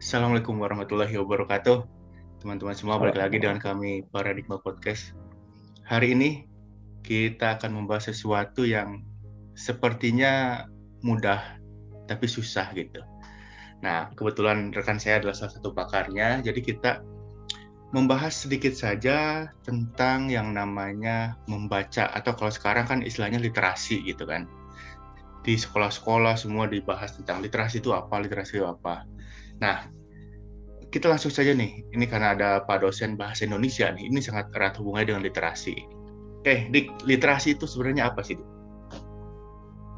Assalamualaikum warahmatullahi wabarakatuh. Teman-teman semua balik lagi dengan kami Paradigma Podcast. Hari ini kita akan membahas sesuatu yang sepertinya mudah tapi susah gitu. Nah, kebetulan rekan saya adalah salah satu pakarnya, jadi kita membahas sedikit saja tentang yang namanya membaca atau kalau sekarang kan istilahnya literasi gitu kan. Di sekolah-sekolah semua dibahas tentang literasi itu apa, literasi itu apa. Nah, kita langsung saja nih. Ini karena ada Pak dosen bahasa Indonesia nih. Ini sangat erat hubungannya dengan literasi. Eh, Dik, literasi itu sebenarnya apa sih, Dik?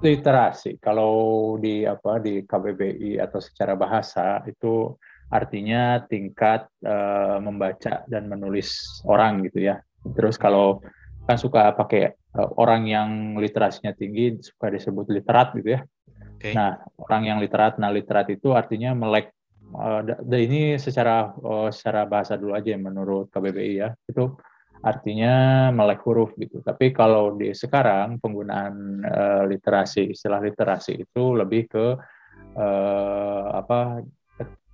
Literasi kalau di apa di KBBI atau secara bahasa itu artinya tingkat uh, membaca dan menulis orang gitu ya. Terus kalau kan suka pakai uh, orang yang literasinya tinggi suka disebut literat gitu ya. Okay. Nah, orang yang literat, nah literat itu artinya melek uh, ini secara uh, secara bahasa dulu aja menurut KBBI ya itu artinya melek huruf gitu. Tapi kalau di sekarang penggunaan uh, literasi istilah literasi itu lebih ke uh, apa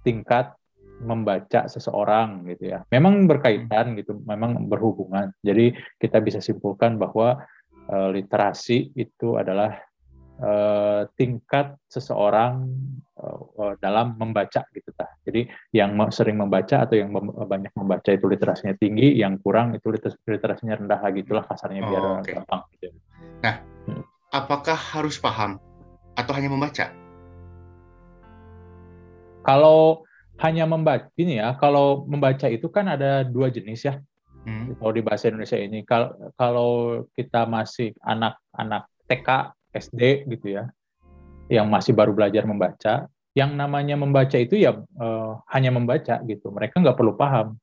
tingkat membaca seseorang gitu ya. Memang berkaitan gitu, memang berhubungan. Jadi kita bisa simpulkan bahwa uh, literasi itu adalah uh, tingkat seseorang dalam membaca gitu ta. Jadi yang sering membaca atau yang banyak membaca itu literasinya tinggi, yang kurang itu literasinya rendah lagi itulah kasarnya biar oh, okay. gampang gitu. Nah, hmm. apakah harus paham atau hanya membaca? Kalau hanya membaca ini ya, kalau membaca itu kan ada dua jenis ya. Hmm. Kalau di bahasa Indonesia ini, kalau kalau kita masih anak-anak TK SD gitu ya, yang masih baru belajar membaca, yang namanya membaca itu ya uh, hanya membaca gitu. Mereka nggak perlu paham.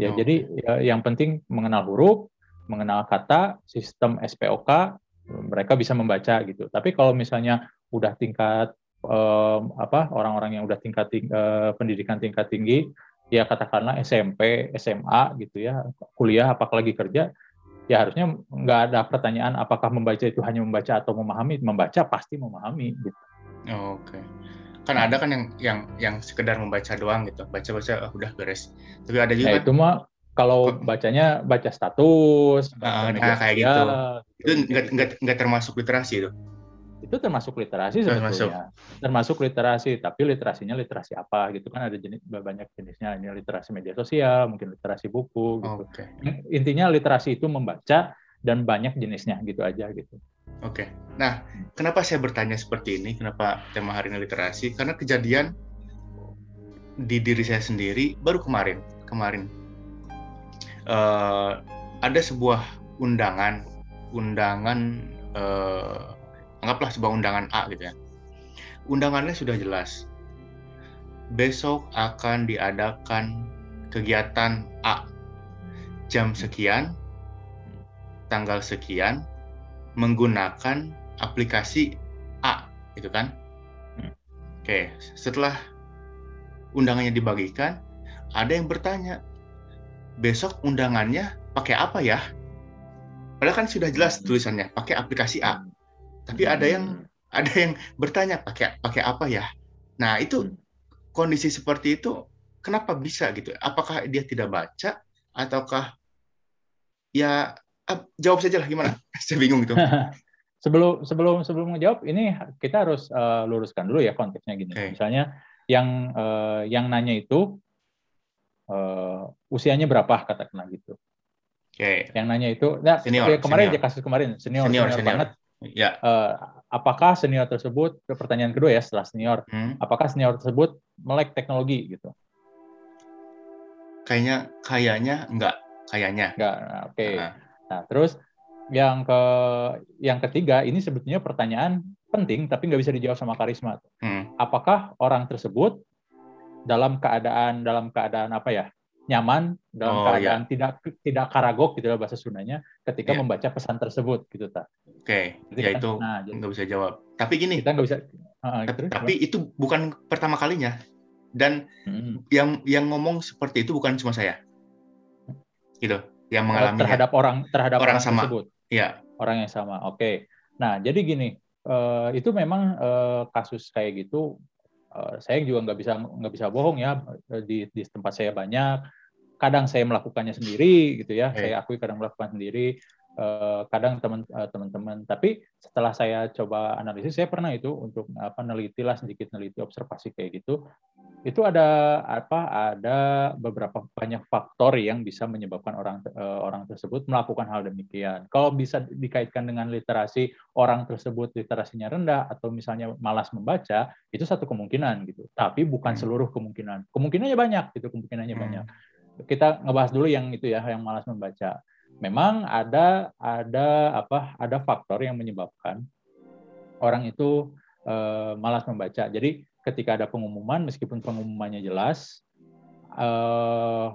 Ya, oh. jadi ya, yang penting mengenal huruf, mengenal kata, sistem SPOK, mereka bisa membaca gitu. Tapi kalau misalnya udah tingkat um, apa orang-orang yang udah tingkat ting uh, pendidikan tingkat tinggi, ya katakanlah SMP, SMA gitu ya, kuliah apalagi kerja, ya harusnya nggak ada pertanyaan apakah membaca itu hanya membaca atau memahami membaca pasti memahami gitu oh, oke. Okay. kan ada kan yang yang yang sekedar membaca doang gitu. Baca baca oh, udah beres. Tapi ada juga nah, itu mah kalau bacanya baca status uh, nah, kayak gitu. Itu nggak nggak nggak termasuk literasi itu? Itu termasuk literasi sebetulnya. Termasuk. termasuk literasi tapi literasinya literasi apa gitu. Kan ada jenis banyak jenisnya. Ini literasi media sosial mungkin literasi buku gitu. Okay. intinya literasi itu membaca dan banyak jenisnya gitu aja gitu oke okay. nah kenapa saya bertanya seperti ini kenapa tema hari ini literasi karena kejadian di diri saya sendiri baru kemarin kemarin uh, ada sebuah undangan undangan uh, anggaplah sebuah undangan A gitu ya. Undangannya sudah jelas. Besok akan diadakan kegiatan A. Jam sekian, tanggal sekian, menggunakan aplikasi A, gitu kan? Hmm. Oke, setelah undangannya dibagikan, ada yang bertanya, besok undangannya pakai apa ya? Padahal kan sudah jelas hmm. tulisannya, pakai aplikasi A. Tapi ada yang hmm. ada yang bertanya pakai pakai apa ya? Nah, itu hmm. kondisi seperti itu kenapa bisa gitu? Apakah dia tidak baca ataukah ya jawab saja lah gimana? Saya bingung gitu. sebelum sebelum sebelum menjawab ini kita harus uh, luruskan dulu ya konteksnya gini. Okay. Misalnya yang uh, yang nanya itu uh, usianya berapa katakanlah gitu. Okay. Yang nanya itu, nah, senior, kemarin senior. aja kasus kemarin senior, senior, senior, senior. banget Ya. Uh, apakah senior tersebut pertanyaan kedua ya setelah senior, hmm. apakah senior tersebut melek teknologi gitu? Kayaknya kayaknya enggak, kayaknya. Enggak. Nah, Oke. Okay. Uh. Nah, terus yang ke yang ketiga ini sebetulnya pertanyaan penting tapi nggak bisa dijawab sama karisma. Hmm. Apakah orang tersebut dalam keadaan dalam keadaan apa ya? nyaman dalam oh, keadaan iya. tidak tidak karagok gitu bahasa Sundanya ketika yeah. membaca pesan tersebut gitu tak. Oke, okay. ya kan? itu nah, nggak bisa jawab. Tapi gini, kita nggak bisa. Uh, gitu, tapi itu bukan pertama kalinya dan hmm. yang yang ngomong seperti itu bukan cuma saya, gitu, yang mengalami terhadap orang terhadap orang, orang sama. tersebut. Iya. Orang yang sama. Oke. Okay. Nah, jadi gini, uh, itu memang uh, kasus kayak gitu uh, saya juga nggak bisa nggak bisa bohong ya di di tempat saya banyak kadang saya melakukannya sendiri gitu ya saya akui kadang melakukan sendiri uh, kadang teman uh, teman-teman tapi setelah saya coba analisis saya pernah itu untuk apa neliti lah sedikit neliti observasi kayak gitu itu ada apa ada beberapa banyak faktor yang bisa menyebabkan orang uh, orang tersebut melakukan hal demikian. Kalau bisa dikaitkan dengan literasi orang tersebut literasinya rendah atau misalnya malas membaca itu satu kemungkinan gitu. Tapi bukan hmm. seluruh kemungkinan. Kemungkinannya banyak gitu kemungkinannya hmm. banyak. Kita ngebahas dulu yang itu ya yang malas membaca. Memang ada ada apa ada faktor yang menyebabkan orang itu uh, malas membaca. Jadi ketika ada pengumuman, meskipun pengumumannya jelas, uh,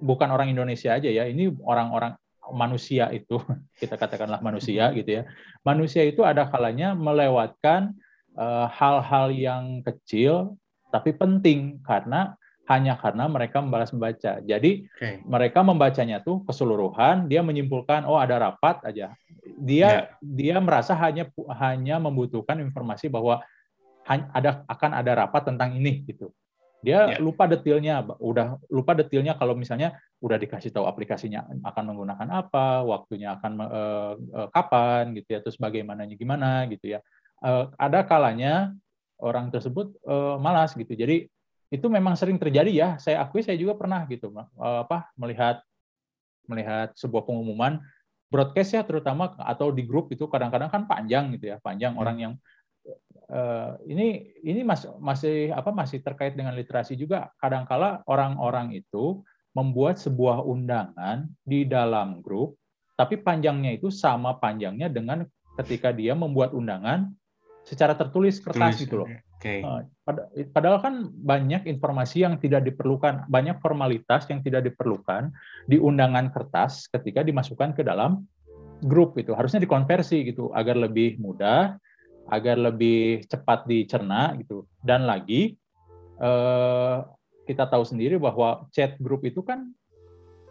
bukan orang Indonesia aja ya, ini orang-orang manusia itu, kita katakanlah manusia gitu ya. Manusia itu ada kalanya melewatkan eh, hal-hal yang kecil tapi penting karena hanya karena mereka membalas membaca. Jadi okay. mereka membacanya tuh keseluruhan, dia menyimpulkan oh ada rapat aja. Dia yeah. dia merasa hanya hanya membutuhkan informasi bahwa ada akan ada rapat tentang ini gitu. Dia yeah. lupa detailnya, udah lupa detailnya kalau misalnya udah dikasih tahu aplikasinya akan menggunakan apa, waktunya akan uh, uh, kapan gitu ya, terus bagaimananya gimana gitu ya. Uh, ada kalanya orang tersebut uh, malas gitu. Jadi itu memang sering terjadi ya. Saya akui saya juga pernah gitu uh, apa melihat melihat sebuah pengumuman broadcast ya terutama atau di grup itu kadang-kadang kan panjang gitu ya, panjang hmm. orang yang uh, ini ini mas, masih apa masih terkait dengan literasi juga kadangkala orang-orang itu membuat sebuah undangan di dalam grup tapi panjangnya itu sama panjangnya dengan ketika dia membuat undangan secara tertulis kertas Tulis. gitu loh. Okay. Padahal kan banyak informasi yang tidak diperlukan, banyak formalitas yang tidak diperlukan di undangan kertas ketika dimasukkan ke dalam grup itu. Harusnya dikonversi gitu agar lebih mudah agar lebih cepat dicerna gitu. Dan lagi eh, kita tahu sendiri bahwa chat group itu kan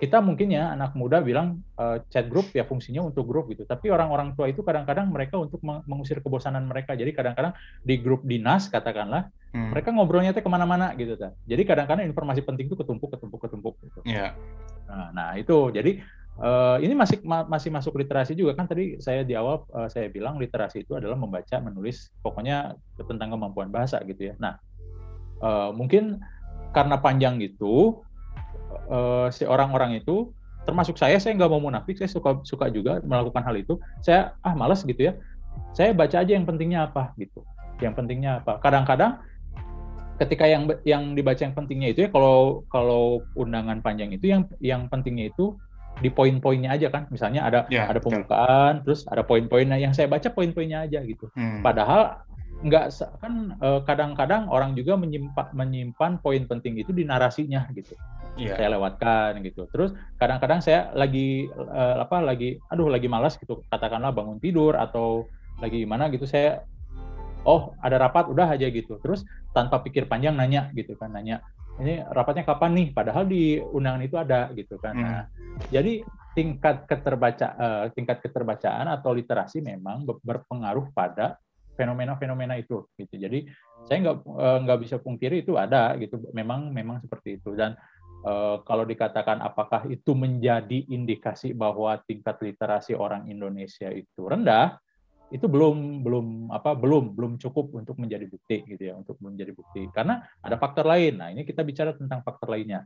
kita mungkin ya anak muda bilang uh, chat group ya fungsinya untuk grup gitu. Tapi orang-orang tua itu kadang-kadang mereka untuk mengusir kebosanan mereka. Jadi kadang-kadang di grup dinas katakanlah hmm. mereka ngobrolnya tuh ke mana-mana gitu. Kan. Jadi kadang-kadang informasi penting itu ketumpuk, ketumpuk, ketumpuk. Gitu. Yeah. Nah, nah itu jadi Uh, ini masih ma masih masuk literasi juga kan tadi saya di awal uh, saya bilang literasi itu adalah membaca menulis pokoknya tentang kemampuan bahasa gitu ya. Nah uh, mungkin karena panjang gitu uh, si orang-orang itu termasuk saya saya nggak mau munafik saya suka suka juga melakukan hal itu. Saya ah malas gitu ya. Saya baca aja yang pentingnya apa gitu. Yang pentingnya apa. Kadang-kadang ketika yang yang dibaca yang pentingnya itu ya kalau kalau undangan panjang itu yang yang pentingnya itu di poin-poinnya aja kan. Misalnya ada ya, ada pembukaan betul. terus ada poin-poinnya. Yang saya baca poin-poinnya aja gitu. Hmm. padahal nggak kan eh, kadang-kadang orang juga menyimpan menyimpan poin penting itu di narasinya gitu. Yeah. saya lewatkan gitu. Terus kadang-kadang saya lagi uh, apa lagi aduh lagi malas gitu. Katakanlah bangun tidur atau lagi gimana gitu saya oh ada rapat udah aja gitu. Terus tanpa pikir panjang nanya gitu kan nanya ini rapatnya kapan nih? Padahal di undangan itu ada gitu kan. Nah hmm. jadi tingkat keterbaca uh, tingkat keterbacaan atau literasi memang berpengaruh pada fenomena-fenomena itu gitu. Jadi saya nggak uh, nggak bisa pungkiri itu ada gitu. Memang memang seperti itu. Dan uh, kalau dikatakan apakah itu menjadi indikasi bahwa tingkat literasi orang Indonesia itu rendah itu belum belum apa belum belum cukup untuk menjadi bukti gitu ya untuk menjadi bukti. Karena ada faktor lain. Nah ini kita bicara tentang faktor lainnya.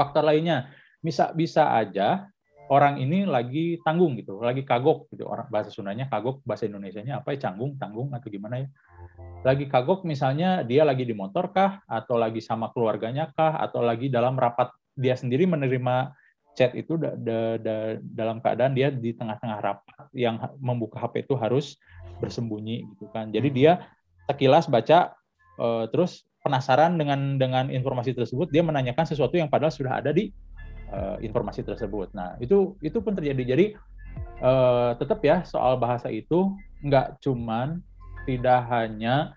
Faktor lainnya bisa bisa aja orang ini lagi tanggung gitu lagi kagok gitu. Orang bahasa Sundanya kagok bahasa Indonesianya apa ya canggung tanggung atau gimana ya. Lagi kagok misalnya dia lagi di motor kah atau lagi sama keluarganya kah atau lagi dalam rapat dia sendiri menerima chat itu da, da, da, dalam keadaan dia di tengah-tengah rapat yang membuka HP itu harus bersembunyi gitu kan. Jadi hmm. dia sekilas baca uh, terus penasaran dengan dengan informasi tersebut dia menanyakan sesuatu yang padahal sudah ada di uh, informasi tersebut. Nah, itu itu pun terjadi. Jadi uh, tetap ya soal bahasa itu nggak cuman tidak hanya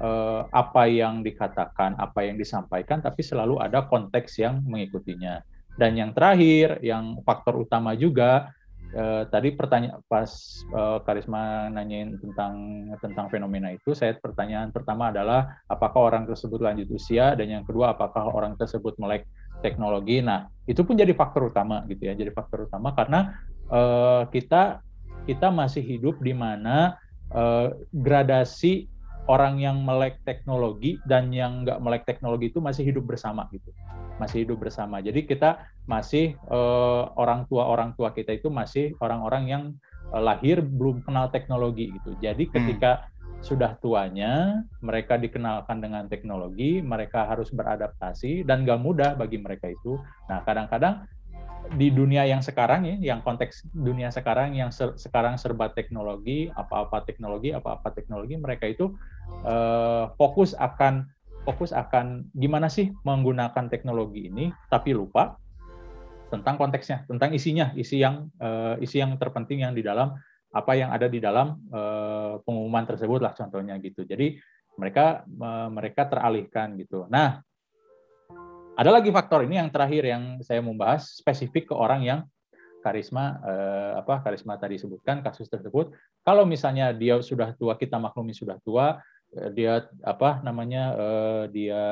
uh, apa yang dikatakan, apa yang disampaikan, tapi selalu ada konteks yang mengikutinya. Dan yang terakhir, yang faktor utama juga, eh, tadi pertanyaan pas eh, Karisma nanyain tentang tentang fenomena itu, saya pertanyaan pertama adalah apakah orang tersebut lanjut usia dan yang kedua apakah orang tersebut melek teknologi. Nah, itu pun jadi faktor utama gitu ya, jadi faktor utama karena eh, kita kita masih hidup di mana eh, gradasi orang yang melek teknologi dan yang nggak melek teknologi itu masih hidup bersama gitu masih hidup bersama jadi kita masih uh, orang tua orang tua kita itu masih orang-orang yang uh, lahir belum kenal teknologi gitu jadi hmm. ketika hmm. sudah tuanya mereka dikenalkan dengan teknologi mereka harus beradaptasi dan nggak mudah bagi mereka itu nah kadang-kadang di dunia yang sekarang ya, yang konteks dunia sekarang yang ser, sekarang serba teknologi, apa-apa teknologi, apa-apa teknologi, mereka itu uh, fokus akan fokus akan gimana sih menggunakan teknologi ini, tapi lupa tentang konteksnya, tentang isinya, isi yang uh, isi yang terpenting yang di dalam apa yang ada di dalam uh, pengumuman tersebut lah contohnya gitu. Jadi mereka mereka teralihkan gitu. Nah, ada lagi faktor ini yang terakhir yang saya mau bahas spesifik ke orang yang karisma eh, apa karisma tadi sebutkan kasus tersebut. Kalau misalnya dia sudah tua, kita maklumi sudah tua, eh, dia apa namanya eh, dia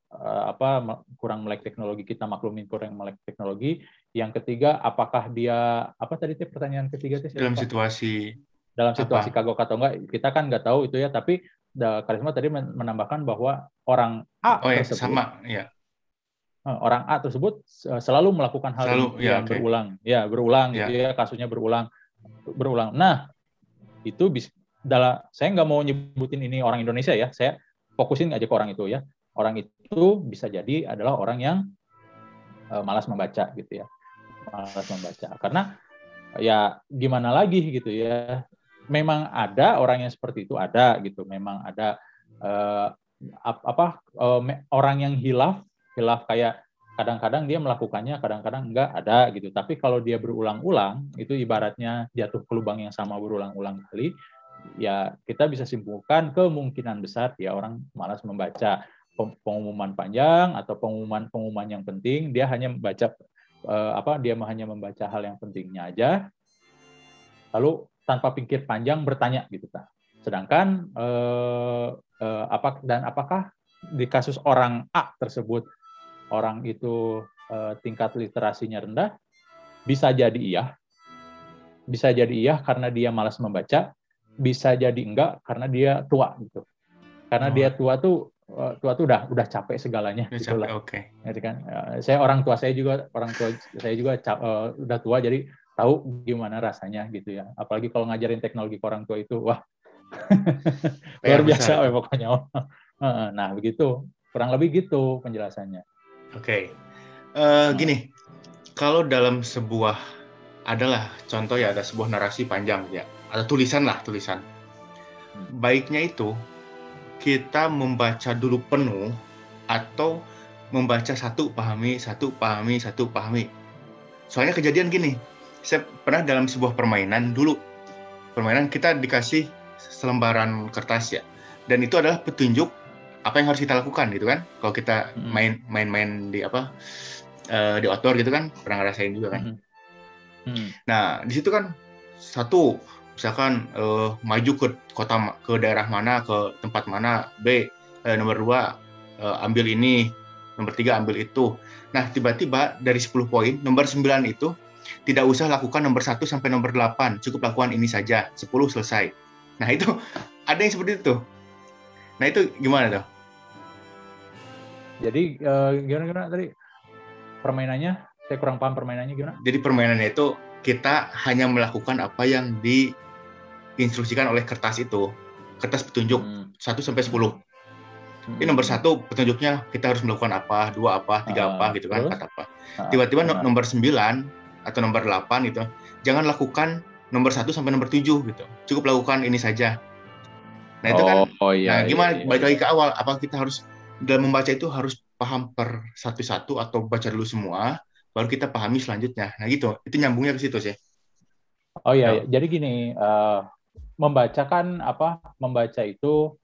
eh, apa kurang melek teknologi, kita maklumi kurang melek teknologi. Yang ketiga, apakah dia apa tadi pertanyaan ketiga itu dalam situasi dalam situasi apa? kagok atau enggak kita kan nggak tahu itu ya tapi karisma tadi menambahkan bahwa orang A oh, ya, tersebut sama ya orang A tersebut eh, selalu melakukan hal selalu, ya, yang okay. berulang, ya berulang, ya. gitu ya kasusnya berulang, berulang. Nah itu bisa dalam saya nggak mau nyebutin ini orang Indonesia ya, saya fokusin aja ke orang itu ya. Orang itu bisa jadi adalah orang yang uh, malas membaca gitu ya, malas membaca. Karena ya gimana lagi gitu ya, memang ada orang yang seperti itu ada gitu, memang ada uh, apa uh, orang yang hilaf hilaf kayak kadang-kadang dia melakukannya, kadang-kadang enggak ada gitu. Tapi kalau dia berulang-ulang, itu ibaratnya jatuh ke lubang yang sama berulang-ulang kali, ya kita bisa simpulkan kemungkinan besar ya orang malas membaca pengumuman panjang atau pengumuman-pengumuman yang penting, dia hanya membaca eh, apa? Dia hanya membaca hal yang pentingnya aja. Lalu tanpa pikir panjang bertanya gitu, Pak. Sedangkan eh, eh, apa dan apakah di kasus orang A tersebut orang itu uh, tingkat literasinya rendah, bisa jadi iya. Bisa jadi iya karena dia malas membaca, bisa jadi enggak karena dia tua gitu. Karena oh. dia tua tuh eh, tua tuh udah udah capek segalanya gitu lah. Oke. Okay. kan. Uh, saya orang tua saya juga orang tua saya juga cap, uh, udah tua jadi tahu gimana rasanya gitu ya. Apalagi kalau ngajarin teknologi ke orang tua itu wah luar biasa ya, pokoknya. nah, begitu. Kurang lebih gitu penjelasannya. Oke, okay. uh, eh, gini, kalau dalam sebuah adalah contoh ya ada sebuah narasi panjang ya, ada tulisan lah tulisan. Baiknya itu kita membaca dulu penuh atau membaca satu pahami satu pahami satu pahami. Soalnya kejadian gini, saya pernah dalam sebuah permainan dulu permainan kita dikasih selembaran kertas ya, dan itu adalah petunjuk apa yang harus kita lakukan gitu kan kalau kita hmm. main main-main di apa uh, di outdoor gitu kan pernah ngerasain juga kan hmm. Hmm. nah di situ kan satu misalkan uh, maju ke kota ke daerah mana ke tempat mana B uh, nomor dua uh, ambil ini nomor tiga ambil itu nah tiba-tiba dari 10 poin nomor 9 itu tidak usah lakukan nomor 1 sampai nomor 8 cukup lakukan ini saja 10 selesai nah itu ada yang seperti itu nah itu gimana tuh jadi uh, gimana gimana tadi permainannya? Saya kurang paham permainannya gimana? Jadi permainannya itu kita hanya melakukan apa yang diinstruksikan oleh kertas itu, kertas petunjuk hmm. 1 sampai 10. Hmm. Ini nomor satu petunjuknya kita harus melakukan apa, dua apa, tiga uh, apa gitu kan, empat apa. Ah, Tiba-tiba uh, nomor 9 atau nomor 8 itu jangan lakukan nomor 1 sampai nomor 7 gitu. Cukup lakukan ini saja. Nah, itu kan. Oh, iya, nah, gimana iya, iya. balik lagi ke awal, apa kita harus dalam membaca itu harus paham per satu-satu atau baca dulu semua, baru kita pahami selanjutnya. Nah gitu, itu nyambungnya ke situ sih. Oh iya, nah. jadi gini, uh, membaca kan apa? Membaca itu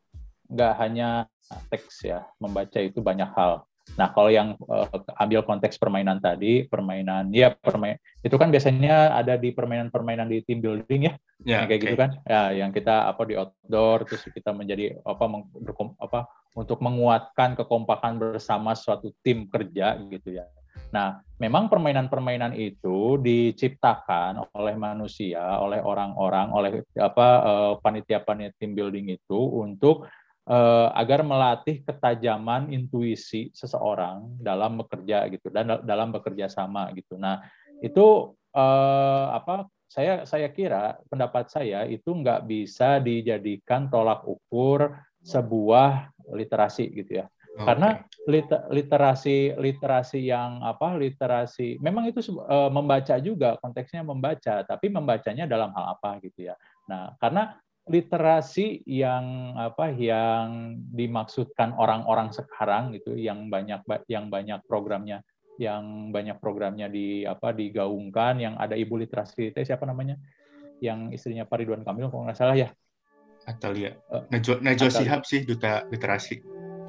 nggak hanya teks ya, membaca itu banyak hal. Nah, kalau yang uh, ambil konteks permainan tadi, permainan ya permain itu kan biasanya ada di permainan-permainan di team building ya, ya kayak okay. gitu kan. Ya, yang kita apa di outdoor terus kita menjadi apa meng, apa untuk menguatkan kekompakan bersama suatu tim kerja gitu ya. Nah, memang permainan-permainan itu diciptakan oleh manusia, oleh orang-orang, oleh apa uh, panitia-panitia team building itu untuk uh, agar melatih ketajaman intuisi seseorang dalam bekerja gitu dan dalam bekerja sama gitu. Nah itu uh, apa? Saya saya kira pendapat saya itu nggak bisa dijadikan tolak ukur sebuah literasi gitu ya. Okay. Karena literasi literasi yang apa literasi memang itu uh, membaca juga konteksnya membaca tapi membacanya dalam hal apa gitu ya. Nah, karena literasi yang apa yang dimaksudkan orang-orang sekarang gitu yang banyak yang banyak programnya yang banyak programnya di apa digaungkan yang ada ibu literasi itu siapa namanya? Yang istrinya Pak Ridwan Kamil kalau nggak salah ya. Atalia. Uh, Najwa Najwa Sihab sih duta literasi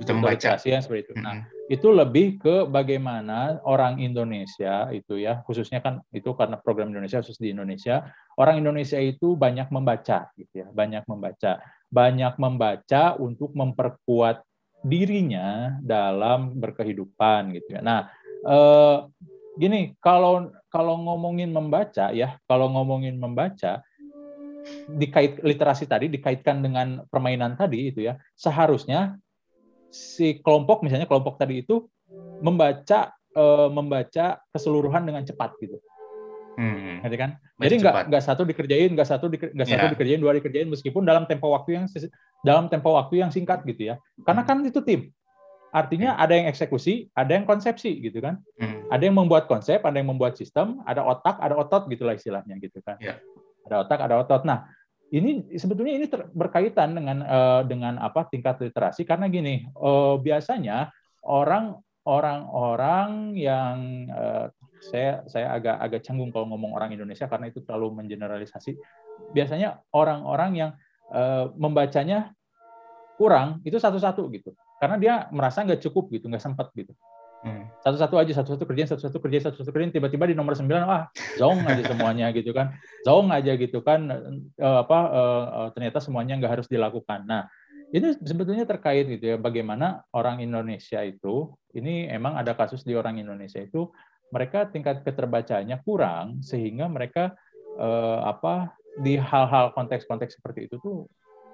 duta membaca. yang seperti itu. Nah itu lebih ke bagaimana orang Indonesia itu ya khususnya kan itu karena program Indonesia khusus di Indonesia orang Indonesia itu banyak membaca gitu ya banyak membaca. Banyak membaca untuk memperkuat dirinya dalam berkehidupan gitu ya. Nah eh, gini kalau kalau ngomongin membaca ya kalau ngomongin membaca dikait literasi tadi dikaitkan dengan permainan tadi itu ya seharusnya si kelompok misalnya kelompok tadi itu membaca uh, membaca keseluruhan dengan cepat gitu. Hmm. Ngerti kan? Jadi nggak nggak satu dikerjain, nggak satu di, nggak satu yeah. dikerjain, dua dikerjain meskipun dalam tempo waktu yang dalam tempo waktu yang singkat gitu ya. Karena hmm. kan itu tim. Artinya hmm. ada yang eksekusi, ada yang konsepsi gitu kan. Hmm. Ada yang membuat konsep, ada yang membuat sistem, ada otak, ada otot gitulah istilahnya gitu kan. Yeah. Ada otak, ada otot. Nah, ini sebetulnya ini berkaitan dengan uh, dengan apa tingkat literasi. Karena gini uh, biasanya orang orang-orang yang uh, saya saya agak agak canggung kalau ngomong orang Indonesia karena itu terlalu mengeneralisasi. Biasanya orang-orang yang uh, membacanya kurang itu satu-satu gitu. Karena dia merasa nggak cukup gitu nggak sempat gitu. Satu-satu aja, satu-satu kerjaan, satu-satu kerjaan, satu-satu kerjaan. Tiba-tiba di nomor sembilan, wah, zong aja semuanya gitu kan, zong aja gitu kan, uh, apa uh, ternyata semuanya nggak harus dilakukan. Nah, ini sebetulnya terkait gitu ya, bagaimana orang Indonesia itu, ini emang ada kasus di orang Indonesia itu, mereka tingkat keterbacaannya kurang sehingga mereka uh, apa di hal-hal konteks-konteks seperti itu tuh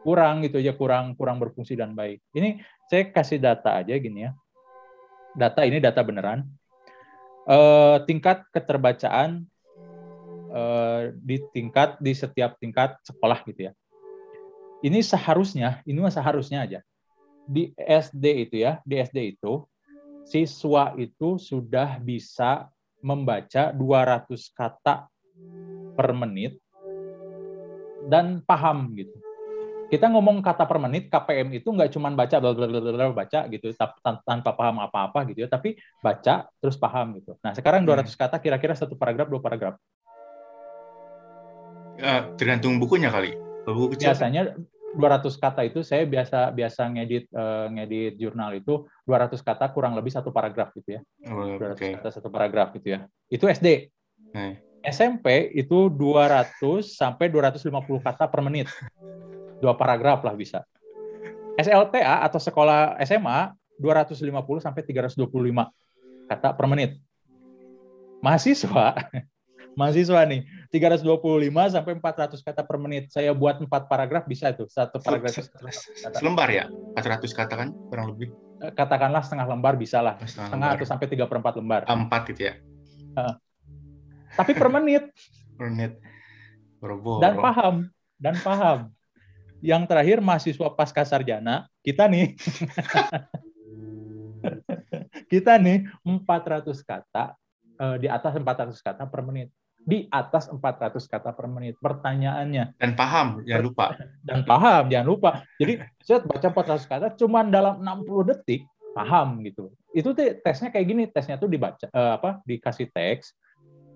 kurang gitu ya kurang kurang berfungsi dan baik. Ini saya kasih data aja gini ya data ini data beneran. Uh, tingkat keterbacaan uh, di tingkat di setiap tingkat sekolah gitu ya. Ini seharusnya, ini mah seharusnya aja di SD itu ya, di SD itu siswa itu sudah bisa membaca 200 kata per menit dan paham gitu kita ngomong kata per menit KPM itu nggak cuma baca baca gitu tanpa paham apa-apa gitu ya tapi baca terus paham gitu. Nah sekarang 200 hmm. kata kira-kira satu paragraf dua paragraf. Uh, tergantung bukunya kali. Buku kecil biasanya 200 kata itu saya biasa biasa ngedit uh, ngedit jurnal itu 200 kata kurang lebih satu paragraf gitu ya. Oh, 200 okay. kata satu paragraf gitu ya. Itu SD hmm. SMP itu 200 sampai 250 kata per menit dua paragraf lah bisa. SLTA atau sekolah SMA 250 sampai 325 kata per menit. Mahasiswa mahasiswa nih 325 sampai 400 kata per menit. Saya buat empat paragraf bisa itu satu paragraf selembar ya 400 kata kan kurang lebih. Eh, katakanlah setengah lembar bisa lah setengah, setengah atau sampai tiga per empat lembar. Empat gitu ya. Uh, tapi per menit. per menit. Boro-boro. Dan paham dan paham yang terakhir mahasiswa pasca sarjana kita nih. Kita nih 400 kata uh, di atas 400 kata per menit. Di atas 400 kata per menit pertanyaannya. Dan paham jangan lupa. Dan paham jangan lupa. Jadi saya baca 400 kata cuma dalam 60 detik paham gitu. Itu tuh tesnya kayak gini tesnya tuh dibaca uh, apa dikasih teks.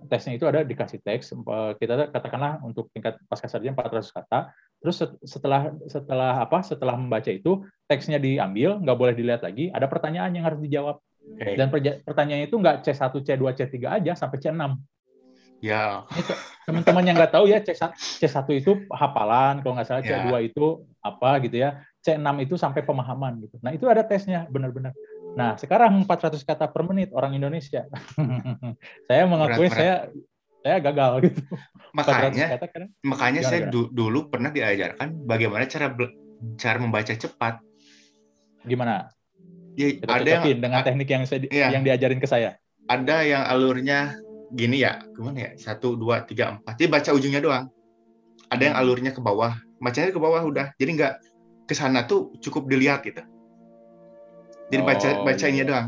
Tesnya itu ada dikasih teks kita katakanlah untuk tingkat pasca sarjana 400 kata terus setelah setelah apa setelah membaca itu teksnya diambil nggak boleh dilihat lagi ada pertanyaan yang harus dijawab Okay. Dan pertanyaannya itu nggak C1, C2, C3 aja sampai C6. Ya. Teman-teman yang nggak tahu ya C1, C1 itu hafalan, kalau nggak salah C2 ya. itu apa gitu ya. C6 itu sampai pemahaman gitu. Nah, itu ada tesnya benar-benar. Nah, sekarang 400 kata per menit orang Indonesia. saya mengakui berat, berat. saya saya gagal gitu. Makanya kata, kan, makanya saya du dulu pernah diajarkan bagaimana cara cara membaca cepat. Gimana? Ya, ada yang dengan teknik yang saya, ya, yang diajarin ke saya. Ada yang alurnya gini ya, gimana ya? Satu, dua, tiga, empat. Jadi baca ujungnya doang. Ada yang hmm. alurnya ke bawah, bacanya ke bawah udah. Jadi nggak ke sana tuh cukup dilihat gitu. Jadi baca oh, bacanya iya. doang.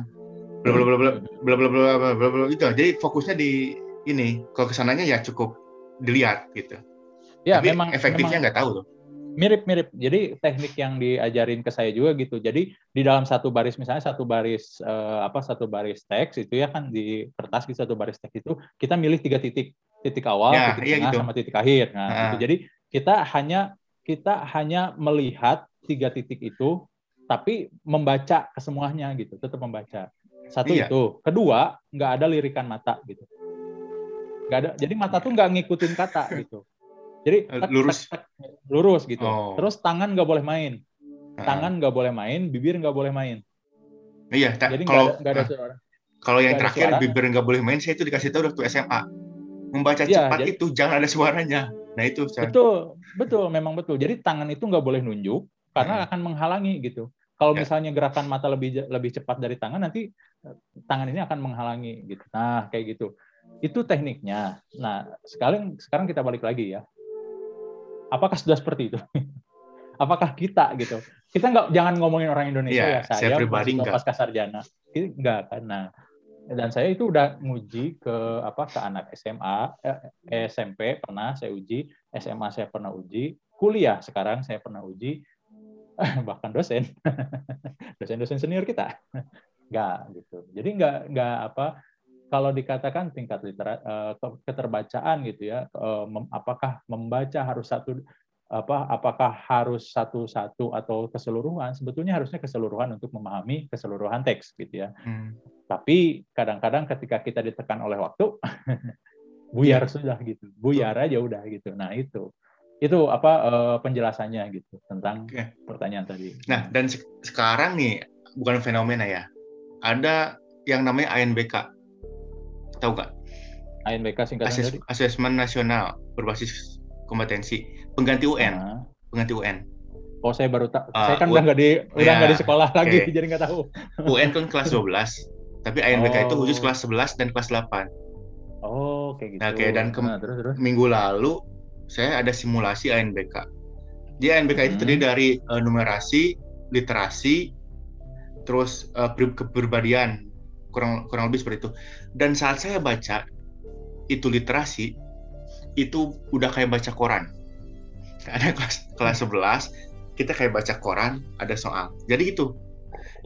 Bla bla bla bla bla bla bla bla bla bla itu. Jadi fokusnya di ini. Kalau ke sananya ya cukup dilihat gitu. Ya, Tapi memang efektifnya nggak tahu tuh mirip-mirip. Jadi teknik yang diajarin ke saya juga gitu. Jadi di dalam satu baris misalnya satu baris uh, apa satu baris teks itu ya kan di kertas di satu baris teks itu kita milih tiga titik titik awal, ya, titik iya tengah gitu. sama titik akhir. Nah, uh. gitu. jadi kita hanya kita hanya melihat tiga titik itu tapi membaca kesemuanya gitu, tetap membaca. Satu iya. itu. Kedua, nggak ada lirikan mata gitu. Nggak ada. Jadi mata tuh nggak ngikutin kata gitu. Jadi eh, tak, lurus, tak, tak, lurus gitu. Oh. Terus tangan nggak boleh main, tangan nggak boleh main, bibir nggak boleh main. Iya. Jadi kalau nggak ada, ada suara. Kalau yang terakhir bibir nggak boleh main, saya itu dikasih tahu waktu SMA. Membaca ya, cepat jadi, itu jangan ada suaranya. Nah itu. Saya... Betul, betul, memang betul. Jadi tangan itu nggak boleh nunjuk karena hmm. akan menghalangi gitu. Kalau ya. misalnya gerakan mata lebih lebih cepat dari tangan, nanti eh, tangan ini akan menghalangi gitu. Nah kayak gitu. Itu tekniknya. Nah sekarang sekarang kita balik lagi ya Apakah sudah seperti itu? Apakah kita gitu? Kita nggak jangan ngomongin orang Indonesia yeah, ya. Saya, saya pribadi enggak. pasca sarjana. Enggak kan. Nah, dan saya itu udah nguji ke apa ke anak SMA, eh, SMP pernah saya uji, SMA saya pernah uji, kuliah sekarang saya pernah uji, bahkan dosen, dosen-dosen senior kita, nggak gitu. Jadi nggak nggak apa kalau dikatakan tingkat literat uh, keterbacaan gitu ya mem, apakah membaca harus satu apa apakah harus satu-satu atau keseluruhan sebetulnya harusnya keseluruhan untuk memahami keseluruhan teks gitu ya hmm. tapi kadang-kadang ketika kita ditekan oleh waktu buyar ya. sudah gitu buyar aja udah gitu nah itu itu apa uh, penjelasannya gitu tentang okay. pertanyaan tadi nah dan se sekarang nih bukan fenomena ya ada yang namanya ANBK Tahu nggak? ANBK singkatan Ases dari? Asesmen Nasional berbasis kompetensi pengganti UN. Nah. Pengganti UN. Oh saya baru tak, uh, saya kan udah nggak di udah nggak di sekolah okay. lagi jadi nggak tahu. UN kan kelas 12, tapi ANBK oh. itu khusus kelas 11 dan kelas 8. Oh, kayak gitu. Nah, kayak dan ke nah, terus, terus. minggu lalu saya ada simulasi ANBK. Dia ANBK hmm. itu terdiri dari uh, numerasi, literasi, terus uh, kepribadian, kurang kurang lebih seperti itu. Dan saat saya baca itu literasi itu udah kayak baca koran. Ada kelas kelas 11 kita kayak baca koran ada soal. Jadi itu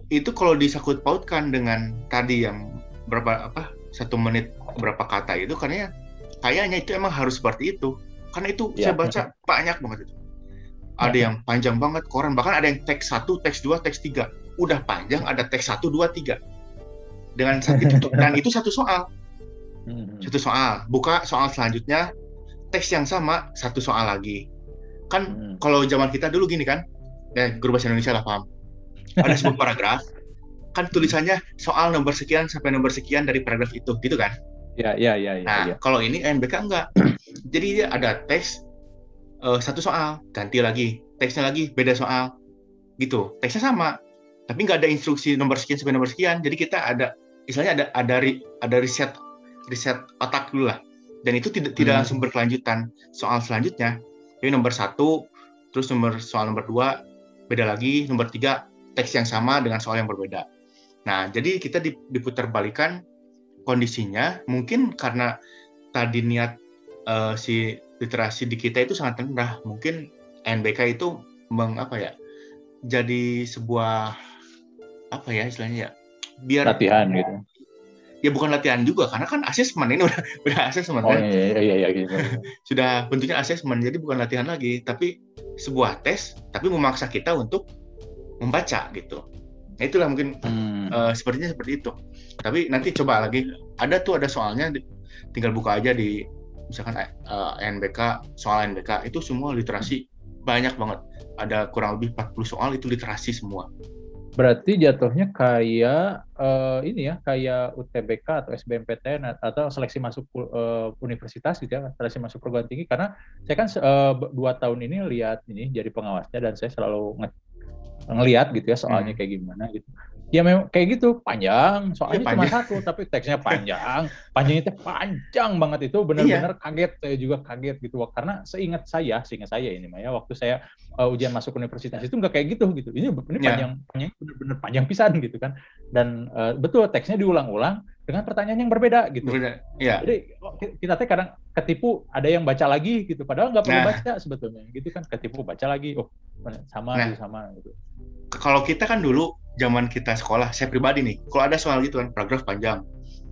itu kalau disakut pautkan dengan tadi yang berapa apa satu menit berapa kata itu karena kayaknya itu emang harus seperti itu. Karena itu ya. saya baca banyak banget itu. Ada ya. yang panjang banget koran bahkan ada yang teks satu teks dua teks tiga. Udah panjang ada teks satu dua tiga dengan itu dan itu satu soal. Hmm. satu soal. Buka soal selanjutnya. Teks yang sama satu soal lagi. Kan hmm. kalau zaman kita dulu gini kan? Ya guru bahasa Indonesia lah paham. Ada sebuah paragraf. Kan tulisannya soal nomor sekian sampai nomor sekian dari paragraf itu. Gitu kan? Ya ya ya, ya nah ya. kalau ini NBK enggak. Jadi dia ada teks uh, satu soal. Ganti lagi. Teksnya lagi beda soal. Gitu. Teksnya sama. Tapi nggak ada instruksi nomor sekian sampai nomor sekian. Jadi kita ada istilahnya ada ada ada riset riset otak dulu lah. Dan itu tidak tidak hmm. langsung berkelanjutan. Soal selanjutnya jadi nomor satu terus nomor soal nomor dua beda lagi. Nomor tiga teks yang sama dengan soal yang berbeda. Nah jadi kita diputar balikan kondisinya. Mungkin karena tadi niat uh, si literasi di kita itu sangat rendah. Mungkin NBK itu mengapa ya jadi sebuah apa ya istilahnya ya biar latihan gitu. Ya bukan latihan juga karena kan asesmen ini udah udah asesmen oh, kan? iya, iya, iya, gitu. sudah bentuknya asesmen jadi bukan latihan lagi tapi sebuah tes tapi memaksa kita untuk membaca gitu. Nah itulah mungkin hmm. uh, sepertinya seperti itu. Tapi nanti coba lagi ada tuh ada soalnya tinggal buka aja di misalkan uh, eh, NBK soal NBK itu semua literasi banyak banget. Ada kurang lebih 40 soal itu literasi semua berarti jatuhnya kayak uh, ini ya kayak UTBK atau SBMPTN atau seleksi masuk uh, universitas gitu ya seleksi masuk perguruan tinggi karena saya kan uh, dua tahun ini lihat ini jadi pengawasnya dan saya selalu ngelihat gitu ya soalnya hmm. kayak gimana gitu ya memang kayak gitu panjang soalnya ya, panjang. cuma satu tapi teksnya panjang panjangnya itu panjang banget itu benar-benar iya. kaget saya juga kaget gitu karena seingat saya seingat saya ini Maya waktu saya uh, ujian masuk universitas itu nggak kayak gitu gitu ini ini ya. panjang panjang benar-benar panjang pisan gitu kan dan uh, betul teksnya diulang-ulang dengan pertanyaan yang berbeda gitu berbeda. Ya. jadi oh, kita teh kadang ketipu ada yang baca lagi gitu padahal nggak perlu nah. baca sebetulnya gitu kan ketipu baca lagi oh sama nah. sama gitu kalau kita kan dulu zaman kita sekolah, saya pribadi nih, kalau ada soal gitu kan, paragraf panjang,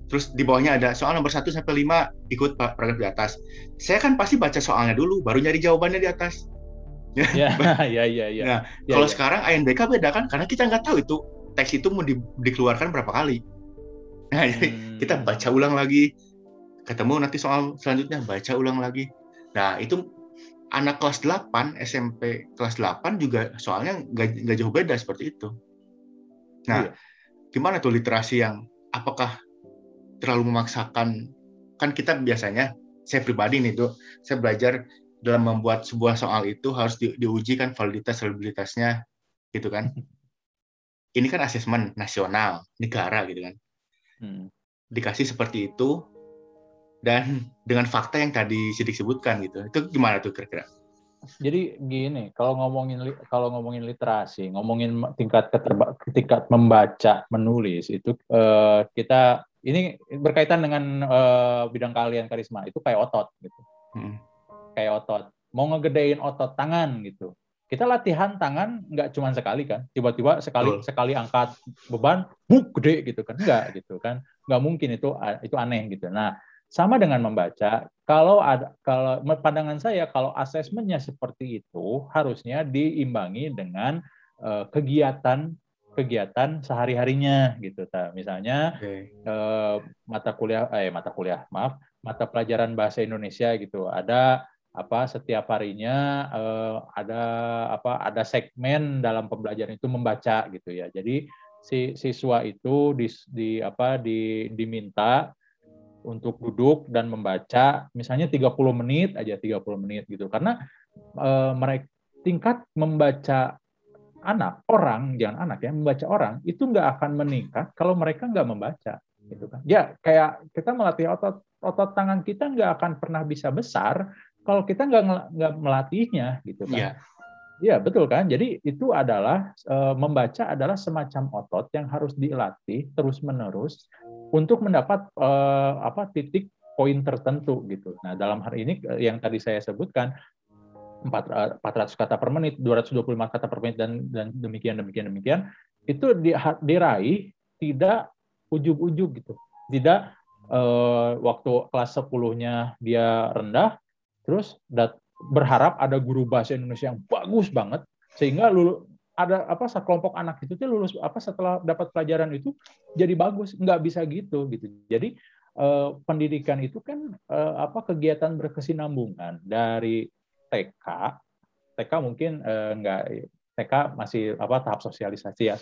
terus di bawahnya ada soal nomor 1 sampai 5 ikut paragraf di atas. Saya kan pasti baca soalnya dulu, baru nyari jawabannya di atas. Ya, ya, ya, ya. Nah, ya, kalau ya. sekarang ANBK beda kan, karena kita nggak tahu itu teks itu mau di, dikeluarkan berapa kali. Nah, jadi hmm. kita baca ulang lagi, ketemu nanti soal selanjutnya baca ulang lagi. Nah, itu anak kelas 8, SMP kelas 8 juga soalnya nggak jauh beda seperti itu. Nah, iya. gimana tuh literasi yang apakah terlalu memaksakan? Kan kita biasanya, saya pribadi nih tuh, saya belajar dalam membuat sebuah soal itu harus di, diuji kan validitas reliabilitasnya, gitu kan? Ini kan asesmen nasional negara gitu kan. Hmm. Dikasih seperti itu dan dengan fakta yang tadi sidik sebutkan gitu. Itu gimana tuh kira-kira? jadi gini, kalau ngomongin kalau ngomongin literasi, ngomongin tingkat keterba, tingkat membaca, menulis itu uh, kita ini berkaitan dengan uh, bidang kalian karisma itu kayak otot gitu. Hmm. Kayak otot. Mau ngegedein otot tangan gitu. Kita latihan tangan nggak cuma sekali kan. Tiba-tiba sekali sekali angkat beban, buk gede gitu kan. Enggak gitu kan. Nggak mungkin itu itu aneh gitu. Nah, sama dengan membaca, kalau ada kalau pandangan saya kalau asesmennya seperti itu harusnya diimbangi dengan uh, kegiatan kegiatan sehari-harinya gitu ta. Misalnya okay. uh, eh, mata kuliah eh mata kuliah, maaf, mata pelajaran bahasa Indonesia gitu. Ada apa setiap harinya uh, ada apa ada segmen dalam pembelajaran itu membaca gitu ya. Jadi si siswa itu di, di apa di diminta untuk duduk dan membaca misalnya 30 menit aja 30 menit gitu karena e, mereka tingkat membaca anak orang jangan anak ya membaca orang itu nggak akan meningkat kalau mereka nggak membaca gitu kan ya kayak kita melatih otot otot tangan kita nggak akan pernah bisa besar kalau kita nggak nggak melatihnya gitu kan yeah. Ya betul kan. Jadi itu adalah e, membaca adalah semacam otot yang harus dilatih terus menerus untuk mendapat uh, apa titik poin tertentu gitu. Nah, dalam hal ini eh, yang tadi saya sebutkan 400 eh, kata per menit, 225 kata per menit dan dan demikian demikian demikian itu diraih tidak ujug-ujug gitu. Tidak uh, waktu kelas 10-nya dia rendah terus dat, berharap ada guru bahasa Indonesia yang bagus banget sehingga lulu, ada apa sekelompok anak itu tuh lulus apa setelah dapat pelajaran itu jadi bagus. Nggak bisa gitu gitu. Jadi eh, pendidikan itu kan eh, apa kegiatan berkesinambungan. Dari TK TK mungkin eh, nggak TK masih apa tahap sosialisasi ya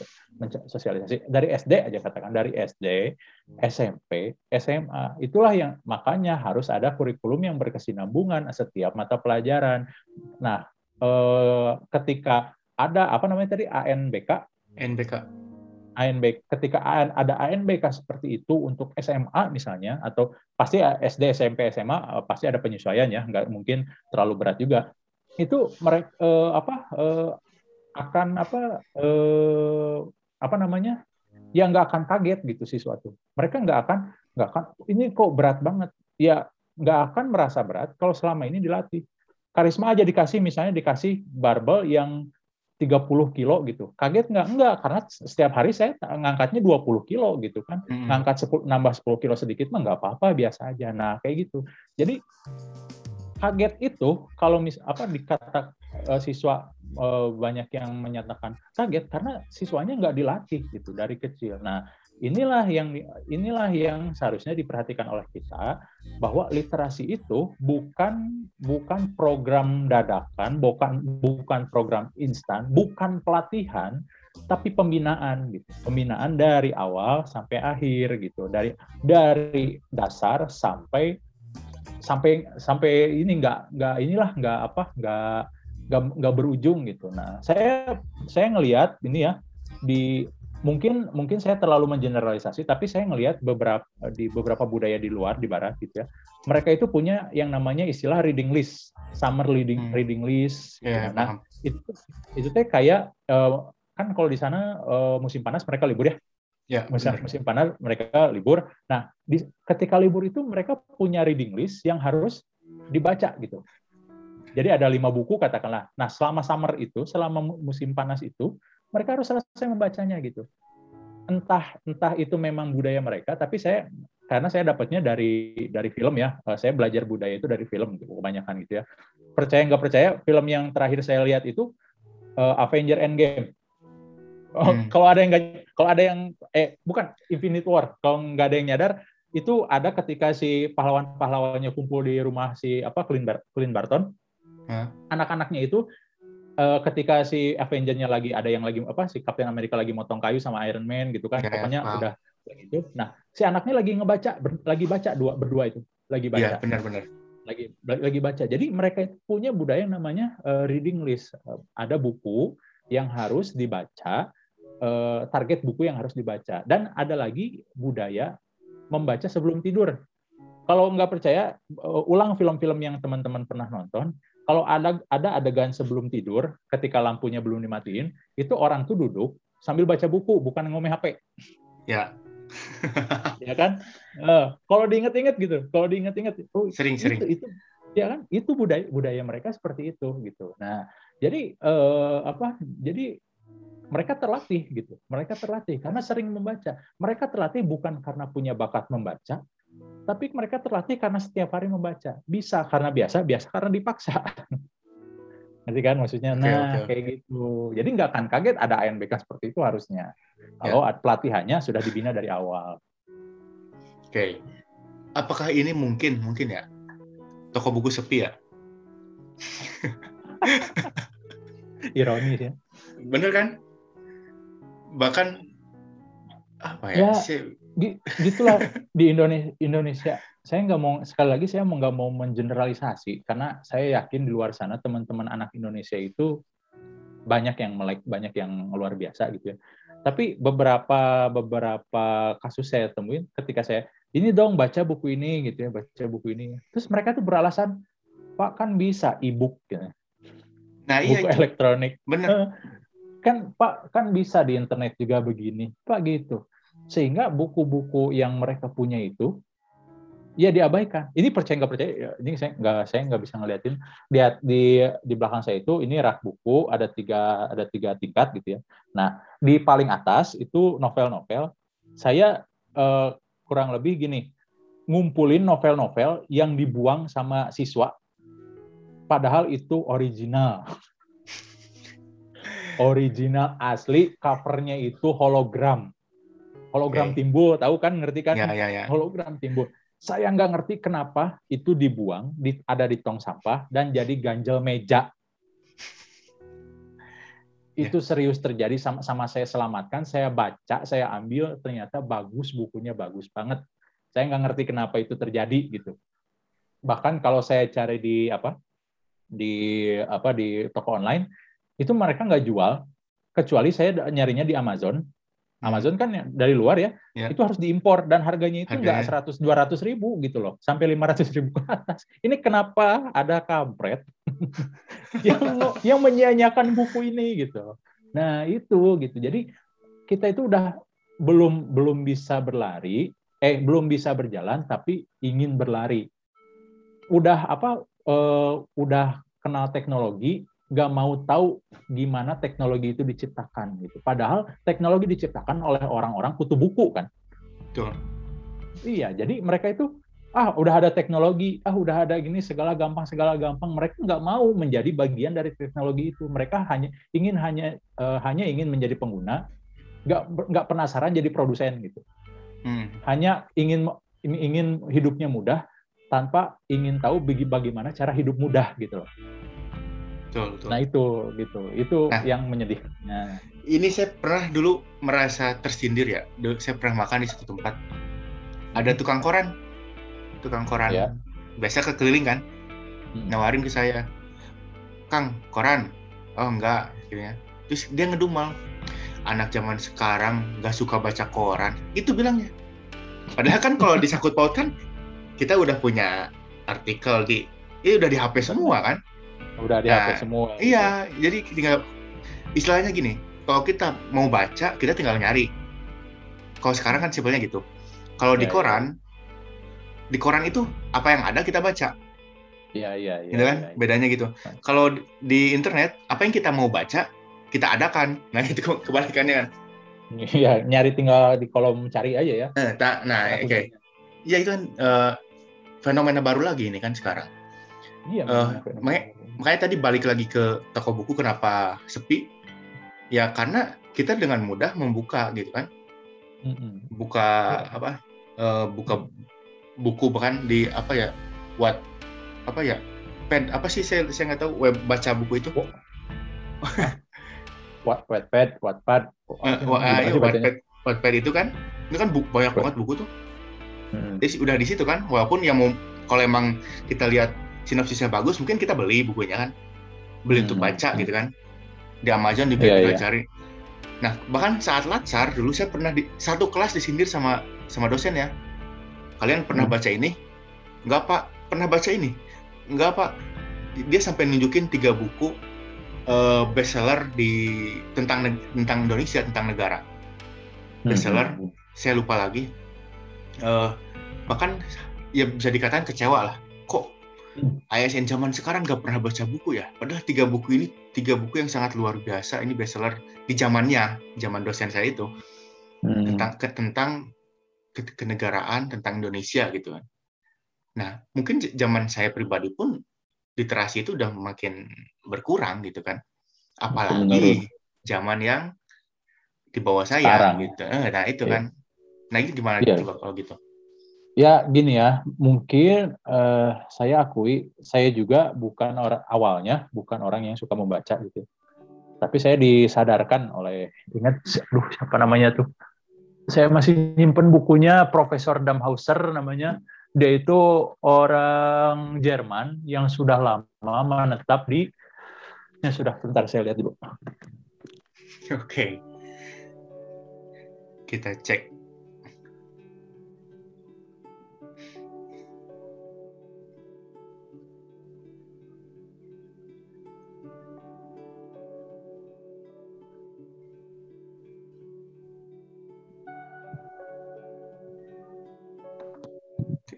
sosialisasi. Dari SD aja katakan dari SD SMP SMA itulah yang makanya harus ada kurikulum yang berkesinambungan setiap mata pelajaran. Nah eh, ketika ada apa namanya tadi? ANBK NBK ANB ketika ada ANBK seperti itu untuk SMA misalnya atau pasti SD SMP SMA eh, pasti ada penyesuaian ya nggak mungkin terlalu berat juga. Itu mereka eh, apa eh, akan apa eh, apa namanya? Ya nggak akan kaget gitu siswa tuh mereka nggak akan nggak akan ini kok berat banget. Ya nggak akan merasa berat kalau selama ini dilatih. Karisma aja dikasih misalnya dikasih barbel yang 30 kilo gitu. Kaget nggak? Enggak, karena setiap hari saya ngangkatnya 20 kilo gitu kan. Hmm. Ngangkat 10, nambah 10 kilo sedikit mah nggak apa-apa, biasa aja. Nah, kayak gitu. Jadi kaget itu kalau mis apa dikata uh, siswa uh, banyak yang menyatakan kaget karena siswanya nggak dilatih gitu dari kecil. Nah, inilah yang inilah yang seharusnya diperhatikan oleh kita bahwa literasi itu bukan bukan program dadakan, bukan bukan program instan, bukan pelatihan, tapi pembinaan gitu. Pembinaan dari awal sampai akhir gitu. Dari dari dasar sampai sampai sampai ini nggak nggak inilah nggak apa nggak nggak berujung gitu. Nah, saya saya ngelihat ini ya di mungkin mungkin saya terlalu mengeneralisasi tapi saya ngelihat beberapa di beberapa budaya di luar di barat gitu ya mereka itu punya yang namanya istilah reading list summer reading hmm. reading list gitu. yeah, nah paham. itu itu teh kayak uh, kan kalau di sana uh, musim panas mereka libur ya Ya, musim, musim panas mereka libur. Nah, di, ketika libur itu mereka punya reading list yang harus dibaca gitu. Jadi ada lima buku katakanlah. Nah, selama summer itu, selama musim panas itu, mereka harus selesai membacanya gitu. Entah entah itu memang budaya mereka, tapi saya karena saya dapatnya dari dari film ya, eh, saya belajar budaya itu dari film gitu, kebanyakan gitu ya. Percaya nggak percaya, film yang terakhir saya lihat itu uh, Avenger Endgame. Oh, hmm. Kalau ada yang gak, kalau ada yang eh bukan Infinite War, kalau nggak ada yang nyadar itu ada ketika si pahlawan-pahlawannya kumpul di rumah si apa Clint, Bar Clint Barton, anak-anaknya itu uh, ketika si Avenger-nya lagi ada yang lagi apa si Captain America lagi motong kayu sama Iron Man gitu kan. Yeah, Pokoknya wow. udah gitu. Nah, si anaknya lagi ngebaca ber, lagi baca dua berdua itu, lagi baca. Iya, yeah, benar-benar. Lagi lagi baca. Jadi mereka punya budaya yang namanya uh, reading list. Uh, ada buku yang harus dibaca, uh, target buku yang harus dibaca dan ada lagi budaya membaca sebelum tidur. Kalau nggak percaya, uh, ulang film-film yang teman-teman pernah nonton kalau ada ada adegan sebelum tidur ketika lampunya belum dimatiin itu orang tuh duduk sambil baca buku bukan ngomong HP ya. Ya kan? Uh, kalau diinget-inget gitu kalau diinget-inget oh sering-sering itu, itu ya kan? Itu budaya budaya mereka seperti itu gitu. Nah jadi uh, apa jadi mereka terlatih gitu. Mereka terlatih karena sering membaca. Mereka terlatih bukan karena punya bakat membaca tapi mereka terlatih karena setiap hari membaca. Bisa karena biasa, biasa karena dipaksa. Ngerti kan maksudnya? Nah, okay, okay. kayak gitu. Jadi nggak akan kaget ada ANBK seperti itu harusnya. Kalau yeah. pelatihannya sudah dibina dari awal. Oke. Okay. Apakah ini mungkin, mungkin ya, toko buku sepi ya? Ironis ya. Bener kan? Bahkan apa ya? ya gitulah di Indonesia Indonesia. Saya nggak mau sekali lagi saya mau nggak mau mengeneralisasi karena saya yakin di luar sana teman-teman anak Indonesia itu banyak yang melek banyak yang luar biasa gitu ya. Tapi beberapa beberapa kasus saya temuin ketika saya ini dong baca buku ini gitu ya baca buku ini. Terus mereka tuh beralasan pak kan bisa e-book gitu. nah iya buku iya, elektronik. Benar kan pak kan bisa di internet juga begini pak gitu sehingga buku-buku yang mereka punya itu ya diabaikan. Ini percaya nggak percaya? Ya, ini saya nggak saya nggak bisa ngeliatin. Lihat di di belakang saya itu ini rak buku ada tiga ada tiga tingkat gitu ya. Nah di paling atas itu novel-novel. Saya eh, kurang lebih gini ngumpulin novel-novel yang dibuang sama siswa. Padahal itu original. original asli, covernya itu hologram hologram okay. timbul tahu kan ngerti kan? Ya, ya, ya. hologram timbul. Saya nggak ngerti kenapa itu dibuang di, ada di tong sampah dan jadi ganjel meja. Itu serius terjadi sama, sama saya selamatkan saya baca saya ambil ternyata bagus bukunya bagus banget. Saya nggak ngerti kenapa itu terjadi gitu. Bahkan kalau saya cari di apa di apa di toko online itu mereka nggak jual kecuali saya nyarinya di Amazon Amazon kan dari luar ya, ya. itu harus diimpor dan harganya itu nggak seratus dua ratus ribu gitu loh, sampai lima ratus ribu ke atas. Ini kenapa ada kampret yang yang menyanyikan buku ini gitu. Nah itu gitu. Jadi kita itu udah belum belum bisa berlari, eh belum bisa berjalan tapi ingin berlari. Udah apa? Uh, udah kenal teknologi, nggak mau tahu gimana teknologi itu diciptakan gitu. Padahal teknologi diciptakan oleh orang-orang kutu buku kan. Betul. Iya, jadi mereka itu ah udah ada teknologi, ah udah ada gini segala gampang segala gampang. Mereka nggak mau menjadi bagian dari teknologi itu. Mereka hanya ingin hanya uh, hanya ingin menjadi pengguna, nggak nggak penasaran jadi produsen gitu. Hmm. Hanya ingin ingin hidupnya mudah tanpa ingin tahu bagaimana cara hidup mudah gitu loh. Betul, betul. Nah itu gitu, itu nah, yang menyedihkannya. Ini saya pernah dulu merasa tersindir ya. Saya pernah makan di satu tempat. Ada tukang koran, tukang koran. Ya. Biasa kekeliling kan, hmm. nawarin ke saya, Kang koran. Oh enggak, gitu ya. Terus dia ngedumel, anak zaman sekarang nggak suka baca koran. Itu bilangnya. Padahal kan kalau disangkut pautkan, kita udah punya artikel di, ini udah di HP semua kan udah di nah, HP semua. Iya, gitu. jadi tinggal istilahnya gini, kalau kita mau baca, kita tinggal nyari. Kalau sekarang kan simpelnya gitu. Kalau ya, di iya. koran, ya. di koran itu apa yang ada kita baca. Iya, iya, iya. Gitu kan? Ya, ya. Bedanya gitu. Nah. Kalau di internet, apa yang kita mau baca, kita adakan. Nah, itu kebalikannya kan. Iya, nyari tinggal di kolom cari aja ya. Nah, nah oke. Okay. Ya itu kan uh, fenomena baru lagi ini kan sekarang. Iya. Uh, makanya, makanya tadi balik lagi ke toko buku kenapa sepi? Ya karena kita dengan mudah membuka gitu kan, buka ya. apa? Uh, buka buku bahkan di apa ya? What apa ya? Pen apa sih saya saya nggak tahu web baca buku itu. What Wattpad, Wattpad. Uh, uh, Wattpad, Wattpad itu kan, itu kan banyak banget buku tuh. Hmm. Jadi udah di situ kan, walaupun yang mau kalau emang kita lihat sinopsisnya bagus mungkin kita beli bukunya kan. Beli hmm. untuk baca gitu kan. Di Amazon juga yeah, kita yeah. cari. Nah bahkan saat latsar dulu saya pernah di satu kelas disindir sama sama dosen ya. Kalian pernah hmm. baca ini? Enggak pak. Pernah baca ini. Enggak pak. Dia sampai nunjukin tiga buku uh, bestseller di tentang tentang Indonesia tentang negara. Hmm, bestseller hmm. saya lupa lagi. Uh, bahkan ya bisa dikatakan kecewa lah. Kok ASN zaman sekarang nggak pernah baca buku ya. Padahal tiga buku ini tiga buku yang sangat luar biasa. Ini bestseller di zamannya, zaman dosen saya itu hmm. tentang ke, tentang ke, kenegaraan, tentang Indonesia gitu kan. Nah, mungkin zaman saya pribadi pun literasi itu udah makin berkurang gitu kan. Apalagi zaman yang di bawah saya gitu. Eh, nah itu yeah. kan. Nah itu gimana yeah. gitu kalau gitu? Ya gini ya, mungkin uh, saya akui saya juga bukan orang awalnya bukan orang yang suka membaca gitu. Tapi saya disadarkan oleh ingat, aduh siapa namanya tuh? Saya masih nyimpen bukunya Profesor Damhauser namanya. Dia itu orang Jerman yang sudah lama menetap di ya sudah sebentar saya lihat dulu. Oke. Okay. Kita cek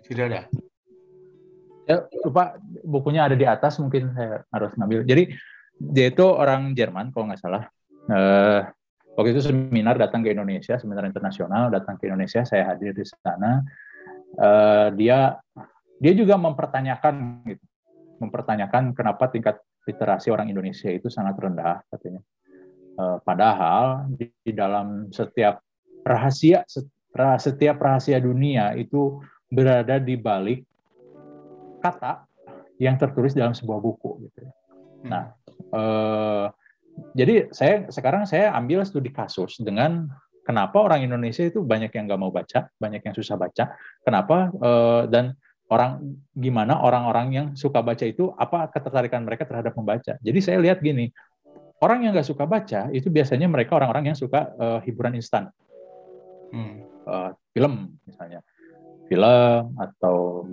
Tidak ada. Ya, lupa bukunya ada di atas mungkin saya harus ngambil. Jadi dia itu orang Jerman kalau nggak salah. Uh, waktu itu seminar datang ke Indonesia, seminar internasional datang ke Indonesia, saya hadir di sana. Uh, dia dia juga mempertanyakan gitu, mempertanyakan kenapa tingkat literasi orang Indonesia itu sangat rendah katanya. Uh, padahal di, di dalam setiap rahasia setiap rahasia dunia itu berada di balik kata yang tertulis dalam sebuah buku gitu. Ya. Hmm. Nah, eh, jadi saya sekarang saya ambil studi kasus dengan kenapa orang Indonesia itu banyak yang nggak mau baca, banyak yang susah baca, kenapa eh, dan orang gimana orang-orang yang suka baca itu apa ketertarikan mereka terhadap membaca. Jadi saya lihat gini, orang yang nggak suka baca itu biasanya mereka orang-orang yang suka uh, hiburan instan, hmm. uh, film misalnya film atau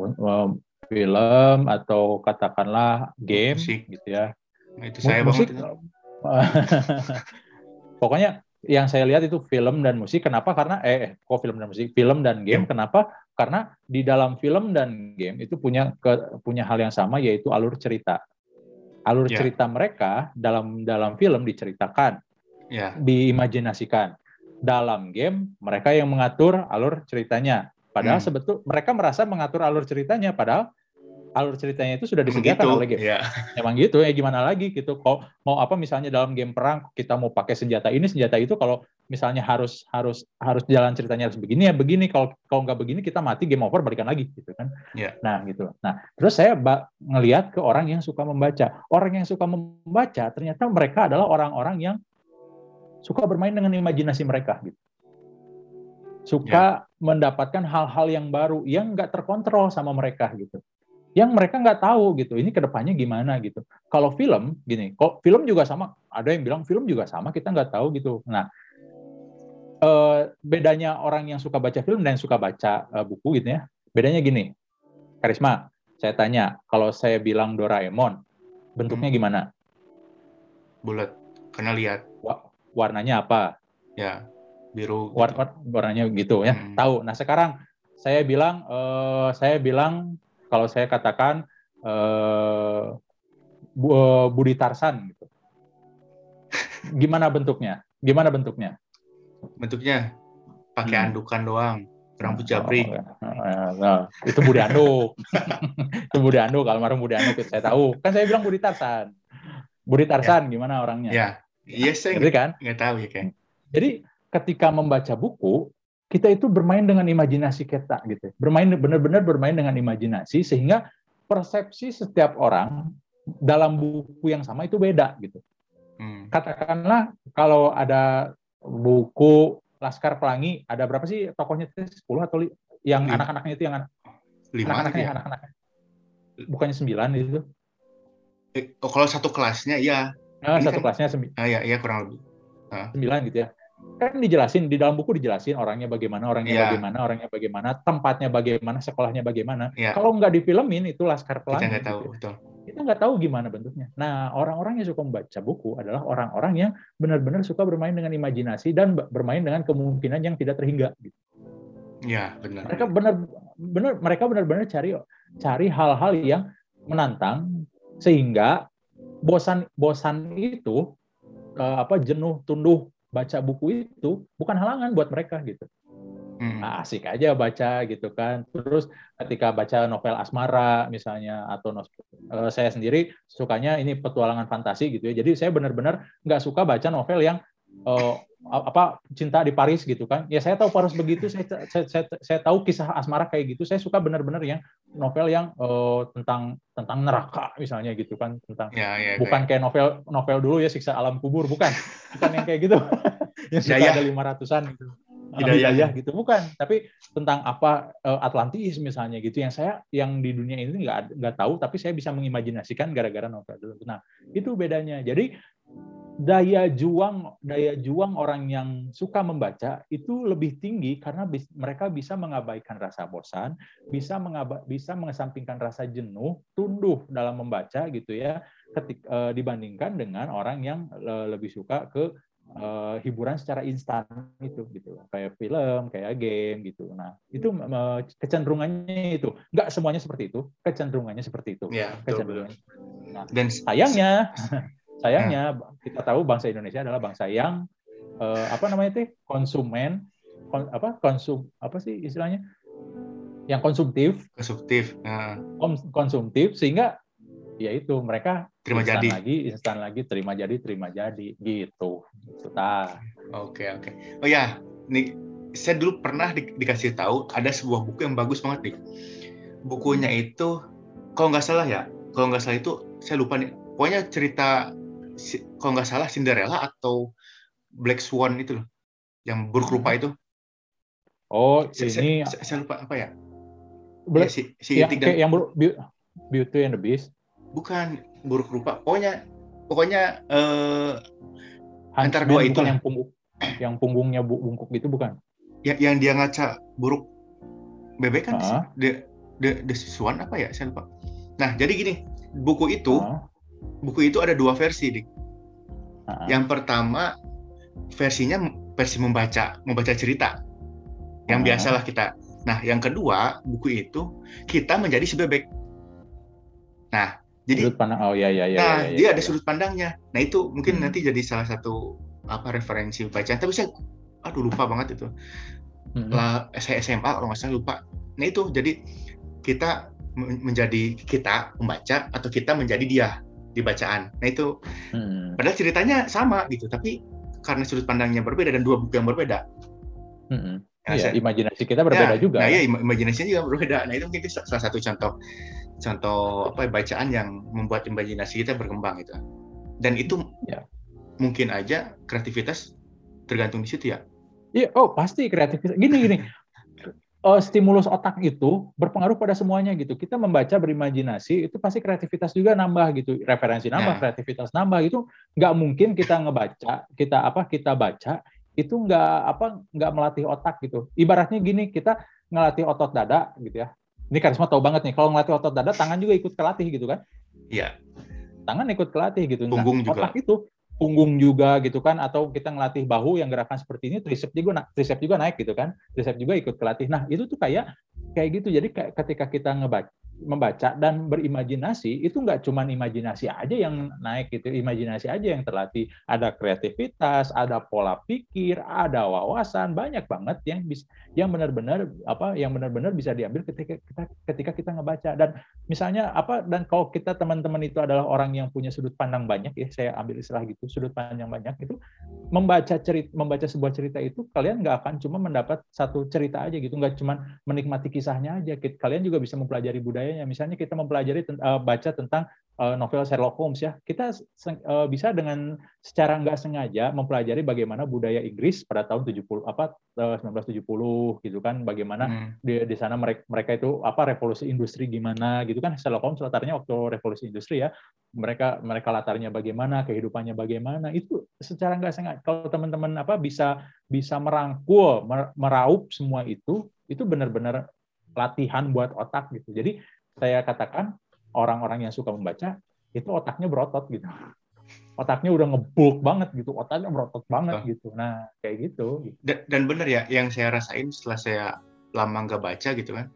film atau katakanlah game musik. gitu ya. Nah, itu saya musik, banget. Pokoknya yang saya lihat itu film dan musik. Kenapa? Karena eh, eh kok film dan musik, film dan game. Kenapa? Karena di dalam film dan game itu punya ke, punya hal yang sama yaitu alur cerita. Alur yeah. cerita mereka dalam dalam film diceritakan, yeah. diimajinasikan. Dalam game mereka yang mengatur alur ceritanya Padahal hmm. sebetul mereka merasa mengatur alur ceritanya, padahal alur ceritanya itu sudah disediakan gitu, oleh game. Ya. Emang gitu ya gimana lagi gitu. Kalau mau apa misalnya dalam game perang kita mau pakai senjata ini senjata itu kalau misalnya harus harus harus jalan ceritanya harus begini ya begini kalau kalau nggak begini kita mati game over balikan lagi gitu kan. Ya. Nah gitu. Nah terus saya ngelihat ke orang yang suka membaca. Orang yang suka membaca ternyata mereka adalah orang-orang yang suka bermain dengan imajinasi mereka gitu suka ya. mendapatkan hal-hal yang baru yang nggak terkontrol sama mereka gitu. Yang mereka nggak tahu gitu ini ke depannya gimana gitu. Kalau film gini kok film juga sama ada yang bilang film juga sama kita nggak tahu gitu. Nah eh, bedanya orang yang suka baca film dan yang suka baca eh, buku gitu ya. Bedanya gini karisma saya tanya kalau saya bilang Doraemon bentuknya hmm. gimana? Bulat karena lihat. Warnanya apa? Ya biru war, gitu. warnanya gitu ya. Hmm. tahu. Nah sekarang saya bilang uh, saya bilang kalau saya katakan uh, Budi Tarsan gitu. Gimana bentuknya? Gimana bentuknya? Bentuknya pakai hmm. andukan doang. Rambut japri. oh, ya. nah, itu Budi Anduk. Itu Budi Anduk almarhum Budi Anduk saya tahu. Kan saya bilang Budi Tarsan. Budi Tarsan ya. gimana orangnya? Ya. Iya yes, saya nggak kan? nggak tahu ya kan jadi ketika membaca buku kita itu bermain dengan imajinasi kita gitu. Bermain benar-benar bermain dengan imajinasi sehingga persepsi setiap orang dalam buku yang sama itu beda gitu. Hmm. katakanlah kalau ada buku Laskar Pelangi ada berapa sih tokohnya? 10 atau yang anak-anaknya itu yang anak anak-anaknya ya? anak-anaknya. Bukannya sembilan itu? Eh, oh, kalau satu kelasnya ya nah, satu kan, kelasnya sembilan ah, ya, ya kurang lebih. Ah. sembilan gitu ya kan dijelasin di dalam buku dijelasin orangnya bagaimana orangnya yeah. bagaimana orangnya bagaimana tempatnya bagaimana sekolahnya bagaimana yeah. kalau nggak difilmin itu laskar pelangi kita nggak tahu gitu. kita nggak tahu gimana bentuknya nah orang-orang yang suka membaca buku adalah orang-orang yang benar-benar suka bermain dengan imajinasi dan bermain dengan kemungkinan yang tidak terhingga gitu. ya benar mereka benar benar mereka benar-benar cari cari hal-hal yang menantang sehingga bosan bosan itu eh, apa jenuh tunduh baca buku itu bukan halangan buat mereka gitu. Nah, asik aja baca gitu kan. Terus ketika baca novel asmara misalnya atau uh, saya sendiri sukanya ini petualangan fantasi gitu ya. Jadi saya benar-benar nggak suka baca novel yang uh, apa cinta di Paris gitu kan. Ya saya tahu Paris begitu saya saya, saya, saya tahu kisah asmara kayak gitu. Saya suka benar-benar yang novel yang uh, tentang tentang neraka misalnya gitu kan tentang ya, ya, bukan kayak novel novel dulu ya siksa alam kubur bukan. Bukan yang kayak gitu. Yang suka ada lima ratusan gitu. Hidayah. Gitu bukan. Tapi tentang apa Atlantis misalnya gitu yang saya yang di dunia ini nggak nggak tahu tapi saya bisa mengimajinasikan gara-gara novel dulu. Nah itu bedanya. Jadi daya juang daya juang orang yang suka membaca itu lebih tinggi karena bis, mereka bisa mengabaikan rasa bosan, bisa mengaba, bisa mengesampingkan rasa jenuh, tunduh dalam membaca gitu ya, ketik e, dibandingkan dengan orang yang e, lebih suka ke e, hiburan secara instan itu gitu, kayak film, kayak game gitu. Nah itu e, kecenderungannya itu, nggak semuanya seperti itu, kecenderungannya seperti itu. Ya, kecenderungannya. Nah, Dan sayangnya Sayangnya hmm. kita tahu bangsa Indonesia adalah bangsa yang uh, apa namanya itu konsumen kon, apa konsum apa sih istilahnya? Yang konsumtif. Konsumtif nah. konsumtif sehingga ya itu mereka terima instan jadi. lagi instan lagi terima jadi terima jadi gitu. Gitu oke oke. Oh ya nih saya dulu pernah di, dikasih tahu ada sebuah buku yang bagus banget nih bukunya itu kalau nggak salah ya kalau nggak salah itu saya lupa nih pokoknya cerita kalau nggak salah Cinderella atau Black Swan itu loh, yang buruk rupa itu. Oh, ini saya, saya lupa apa ya? Black, ya, si, si yang, dan, yang Beauty and the Beast. Bukan buruk rupa, pokoknya pokoknya uh, antara dua itu yang punggung yang punggungnya bungkuk gitu bukan? Ya, yang dia ngaca buruk bebek kan? Uh -huh. The, the the Swan apa ya? Saya lupa. Nah, jadi gini, buku itu uh -huh buku itu ada dua versi, Dik. Uh-huh. Yang pertama versinya versi membaca, membaca cerita. Yang uh-huh. biasalah kita. Nah, yang kedua, buku itu kita menjadi si bebek. Nah, jadi sudut pandang oh ya ya ya. Nah, ya, ya, dia ya, ada ya. sudut pandangnya. Nah, itu mungkin hmm. nanti jadi salah satu apa referensi bacaan. Tapi saya aduh lupa banget itu. Hmm. Lah saya SMA kalau nggak salah lupa. Nah, itu jadi kita menjadi kita pembaca atau kita menjadi dia di bacaan. Nah itu hmm. padahal ceritanya sama gitu, tapi karena sudut pandangnya berbeda dan dua buku yang berbeda. Hmm. Ya, iya, imajinasi kita berbeda ya, juga. Nah, iya, imajinasinya juga berbeda. Nah, itu mungkin salah satu contoh contoh apa bacaan yang membuat imajinasi kita berkembang gitu. Dan itu ya. mungkin aja kreativitas tergantung di situ ya. Iya, oh pasti kreativitas. Gini gini uh, stimulus otak itu berpengaruh pada semuanya gitu. Kita membaca berimajinasi itu pasti kreativitas juga nambah gitu, referensi nambah, nah. kreativitas nambah itu nggak mungkin kita ngebaca, kita apa kita baca itu nggak apa nggak melatih otak gitu. Ibaratnya gini kita ngelatih otot dada gitu ya. Ini kan semua tahu banget nih kalau ngelatih otot dada tangan juga ikut kelatih gitu kan? Iya. Tangan ikut kelatih gitu. Nah, Punggung nah, juga. Otak itu punggung juga gitu kan atau kita ngelatih bahu yang gerakan seperti ini tricep juga tricep juga naik gitu kan tricep juga ikut kelatih nah itu tuh kayak kayak gitu. Jadi ketika kita ngebaca membaca dan berimajinasi itu nggak cuma imajinasi aja yang naik gitu imajinasi aja yang terlatih. Ada kreativitas ada pola pikir ada wawasan banyak banget yang bisa yang benar-benar apa yang benar-benar bisa diambil ketika kita ketika kita ngebaca. Dan misalnya apa dan kalau kita teman-teman itu adalah orang yang punya sudut pandang banyak ya saya ambil istilah gitu sudut pandang banyak itu membaca cerita membaca sebuah cerita itu kalian nggak akan cuma mendapat satu cerita aja gitu nggak cuma menikmati kisahnya aja. Kalian juga bisa mempelajari budayanya misalnya kita mempelajari uh, baca tentang uh, novel Sherlock Holmes ya. Kita uh, bisa dengan secara nggak sengaja mempelajari bagaimana budaya Inggris pada tahun 70 apa uh, 1970 gitu kan. Bagaimana hmm. di di sana mereka mereka itu apa revolusi industri gimana gitu kan. Sherlock Holmes latarnya waktu revolusi industri ya. Mereka mereka latarnya bagaimana kehidupannya bagaimana. Itu secara nggak sengaja. Kalau teman-teman apa bisa bisa merangkul meraup semua itu itu benar-benar latihan buat otak gitu. Jadi saya katakan orang-orang yang suka membaca itu otaknya berotot gitu. Otaknya udah ngebulk banget gitu otaknya berotot banget oh. gitu. Nah kayak gitu. Dan, dan bener ya yang saya rasain setelah saya lama nggak baca gitu kan.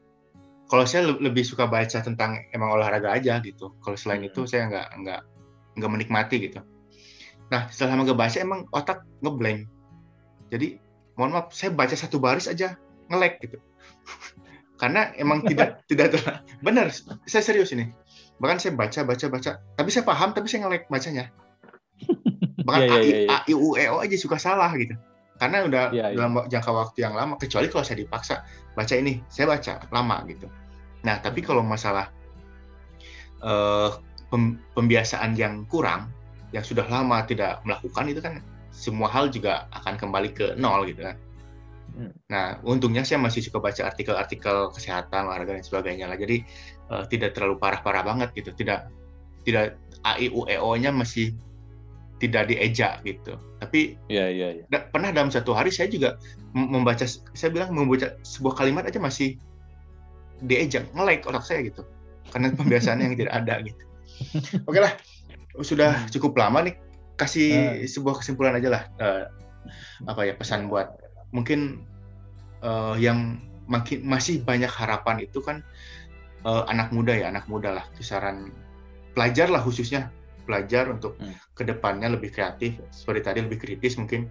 Kalau saya lebih suka baca tentang emang olahraga aja gitu. Kalau selain hmm. itu saya nggak nggak nggak menikmati gitu. Nah setelah lama nggak baca emang otak ngeblank. Jadi mohon maaf saya baca satu baris aja ngelek gitu karena emang tidak tidak benar saya serius ini. Bahkan saya baca baca baca. Tapi saya paham tapi saya ngelek bacanya. Bahkan yeah, yeah, yeah, A, I, U, E, O aja suka salah gitu. Karena udah yeah, yeah. dalam jangka waktu yang lama kecuali kalau saya dipaksa baca ini saya baca lama gitu. Nah tapi kalau masalah uh, pem, pembiasaan yang kurang yang sudah lama tidak melakukan itu kan semua hal juga akan kembali ke nol gitu kan. Nah, untungnya saya masih suka baca artikel-artikel kesehatan, olahraga dan sebagainya lah. Jadi uh, tidak terlalu parah-parah banget gitu. Tidak tidak A I U E O-nya masih tidak dieja gitu. Tapi ya, ya, ya. pernah dalam satu hari saya juga membaca, saya bilang membaca sebuah kalimat aja masih dieja, nge-like otak saya gitu. Karena pembiasaan yang tidak ada gitu. Oke lah, sudah hmm. cukup lama nih. Kasih uh. sebuah kesimpulan aja lah. Uh, apa ya pesan buat mungkin uh, yang makin masih banyak harapan itu kan uh, anak muda ya anak muda lah kisaran pelajar lah khususnya pelajar untuk hmm. ke depannya lebih kreatif seperti tadi lebih kritis mungkin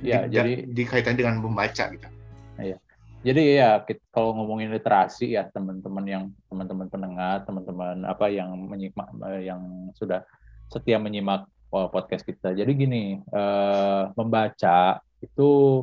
ya di, jadi dikaitkan dengan membaca gitu. Ya jadi ya kalau ngomongin literasi ya teman-teman yang teman-teman pendengar teman-teman apa yang menyimak eh, yang sudah setia menyimak podcast kita. Jadi gini uh, membaca itu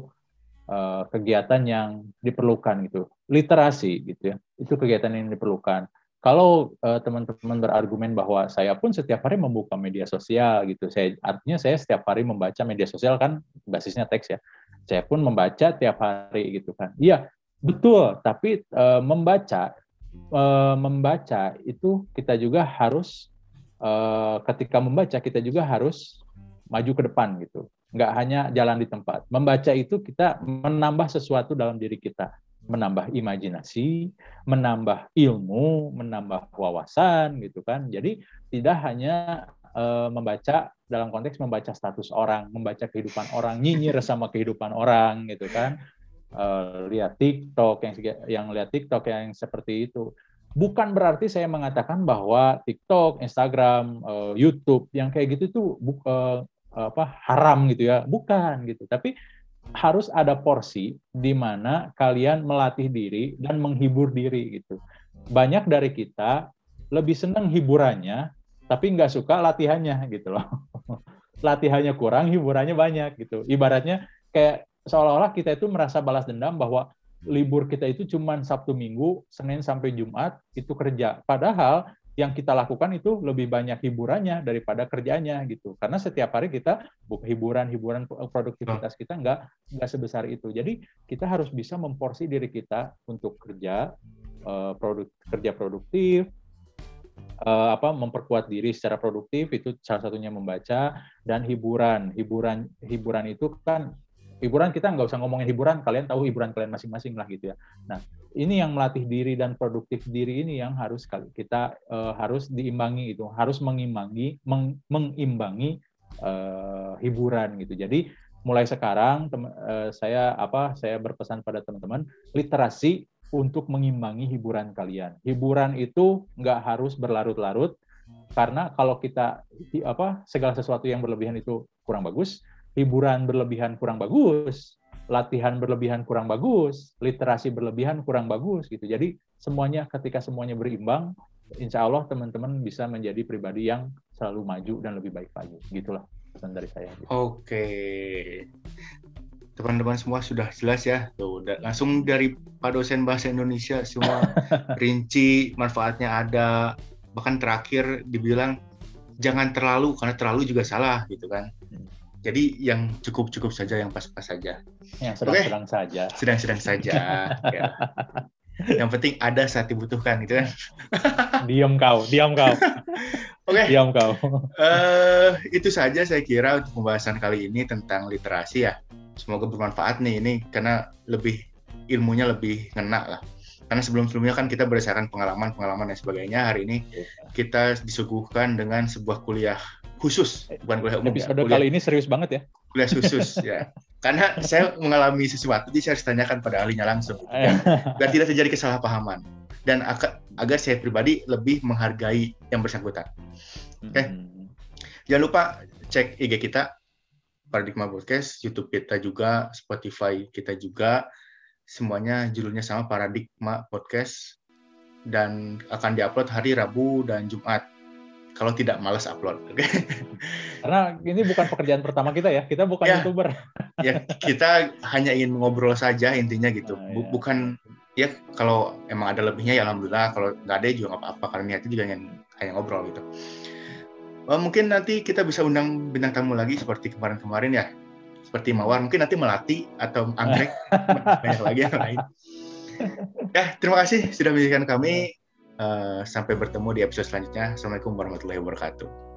Eh, kegiatan yang diperlukan gitu. Literasi gitu ya itu kegiatan yang diperlukan. Kalau uh, teman-teman berargumen bahwa saya pun setiap hari membuka media sosial gitu saya artinya saya setiap hari membaca media sosial kan basisnya teks ya. Saya pun membaca tiap hari gitu kan. Iya betul. Tapi uh, membaca uh, membaca itu kita juga harus ketika membaca kita juga harus maju ke depan gitu nggak hanya jalan di tempat. Membaca itu kita menambah sesuatu dalam diri kita, menambah imajinasi, menambah ilmu, menambah wawasan gitu kan. Jadi tidak hanya uh, membaca dalam konteks membaca status orang, membaca kehidupan orang, nyinyir sama kehidupan orang gitu kan. Uh, lihat TikTok yang yang lihat TikTok yang seperti itu. Bukan berarti saya mengatakan bahwa TikTok, Instagram, uh, YouTube yang kayak gitu tuh uh, apa haram gitu ya bukan gitu tapi harus ada porsi di mana kalian melatih diri dan menghibur diri gitu banyak dari kita lebih senang hiburannya, tapi nggak suka latihannya gitu loh. latihannya kurang, hiburannya banyak gitu. Ibaratnya kayak seolah-olah kita itu merasa balas dendam bahwa libur kita itu cuma Sabtu Minggu, Senin sampai Jumat itu kerja. Padahal yang kita lakukan itu lebih banyak hiburannya daripada kerjanya gitu. Karena setiap hari kita hiburan, hiburan produktivitas kita nggak nggak sebesar itu. Jadi kita harus bisa memporsi diri kita untuk kerja eh, produk kerja produktif, eh, apa memperkuat diri secara produktif itu salah satunya membaca dan hiburan. Hiburan hiburan itu kan hiburan kita nggak usah ngomongin hiburan, kalian tahu hiburan kalian masing-masing lah gitu ya. Nah, ini yang melatih diri dan produktif diri ini yang harus kita uh, harus diimbangi itu harus mengimbangi meng, mengimbangi uh, hiburan gitu jadi mulai sekarang uh, saya apa saya berpesan pada teman-teman literasi untuk mengimbangi hiburan kalian hiburan itu nggak harus berlarut-larut karena kalau kita apa segala sesuatu yang berlebihan itu kurang bagus hiburan berlebihan kurang bagus latihan berlebihan kurang bagus, literasi berlebihan kurang bagus gitu. Jadi semuanya ketika semuanya berimbang, insya Allah teman-teman bisa menjadi pribadi yang selalu maju dan lebih baik lagi. Gitulah pesan dari saya. Gitu. Oke, teman-teman semua sudah jelas ya. Tuh, langsung dari Pak dosen bahasa Indonesia semua rinci, manfaatnya ada. Bahkan terakhir dibilang jangan terlalu karena terlalu juga salah gitu kan. Hmm. Jadi yang cukup-cukup saja, yang pas-pas saja. Yang sedang-sedang okay. saja. Sedang-sedang saja. ya. Yang penting ada saat dibutuhkan gitu kan. diam kau, diam kau. Oke. Okay. Diam kau. Uh, itu saja saya kira untuk pembahasan kali ini tentang literasi ya. Semoga bermanfaat nih ini karena lebih ilmunya lebih ngena lah. Karena sebelum-sebelumnya kan kita berdasarkan pengalaman-pengalaman dan sebagainya. Hari ini iya. kita disuguhkan dengan sebuah kuliah khusus, bukan kuliah umum. Episode ya. kuliah, kali ini serius banget ya. Kuliah khusus ya. Karena saya mengalami sesuatu, jadi saya harus tanyakan pada ahlinya langsung. Ya. Biar tidak terjadi kesalahpahaman. Dan agar saya pribadi lebih menghargai yang bersangkutan. Oke. Okay? Hmm. Jangan lupa cek IG kita, Paradigma Podcast, YouTube kita juga, Spotify kita juga. Semuanya judulnya sama Paradigma Podcast dan akan diupload hari Rabu dan Jumat kalau tidak malas upload. Okay? Karena ini bukan pekerjaan pertama kita ya, kita bukan ya, youtuber. ya kita hanya ingin ngobrol saja intinya gitu, nah, ya. bukan ya kalau emang ada lebihnya ya alhamdulillah, kalau nggak ada juga nggak apa-apa karena niatnya juga ingin hanya ngobrol gitu. Oh, mungkin nanti kita bisa undang bintang tamu lagi seperti kemarin-kemarin ya, seperti Mawar, mungkin nanti Melati atau Anggrek banyak lagi yang lain. Ya, terima kasih sudah menyaksikan kami. Uh, sampai bertemu di episode selanjutnya. Assalamualaikum warahmatullahi wabarakatuh.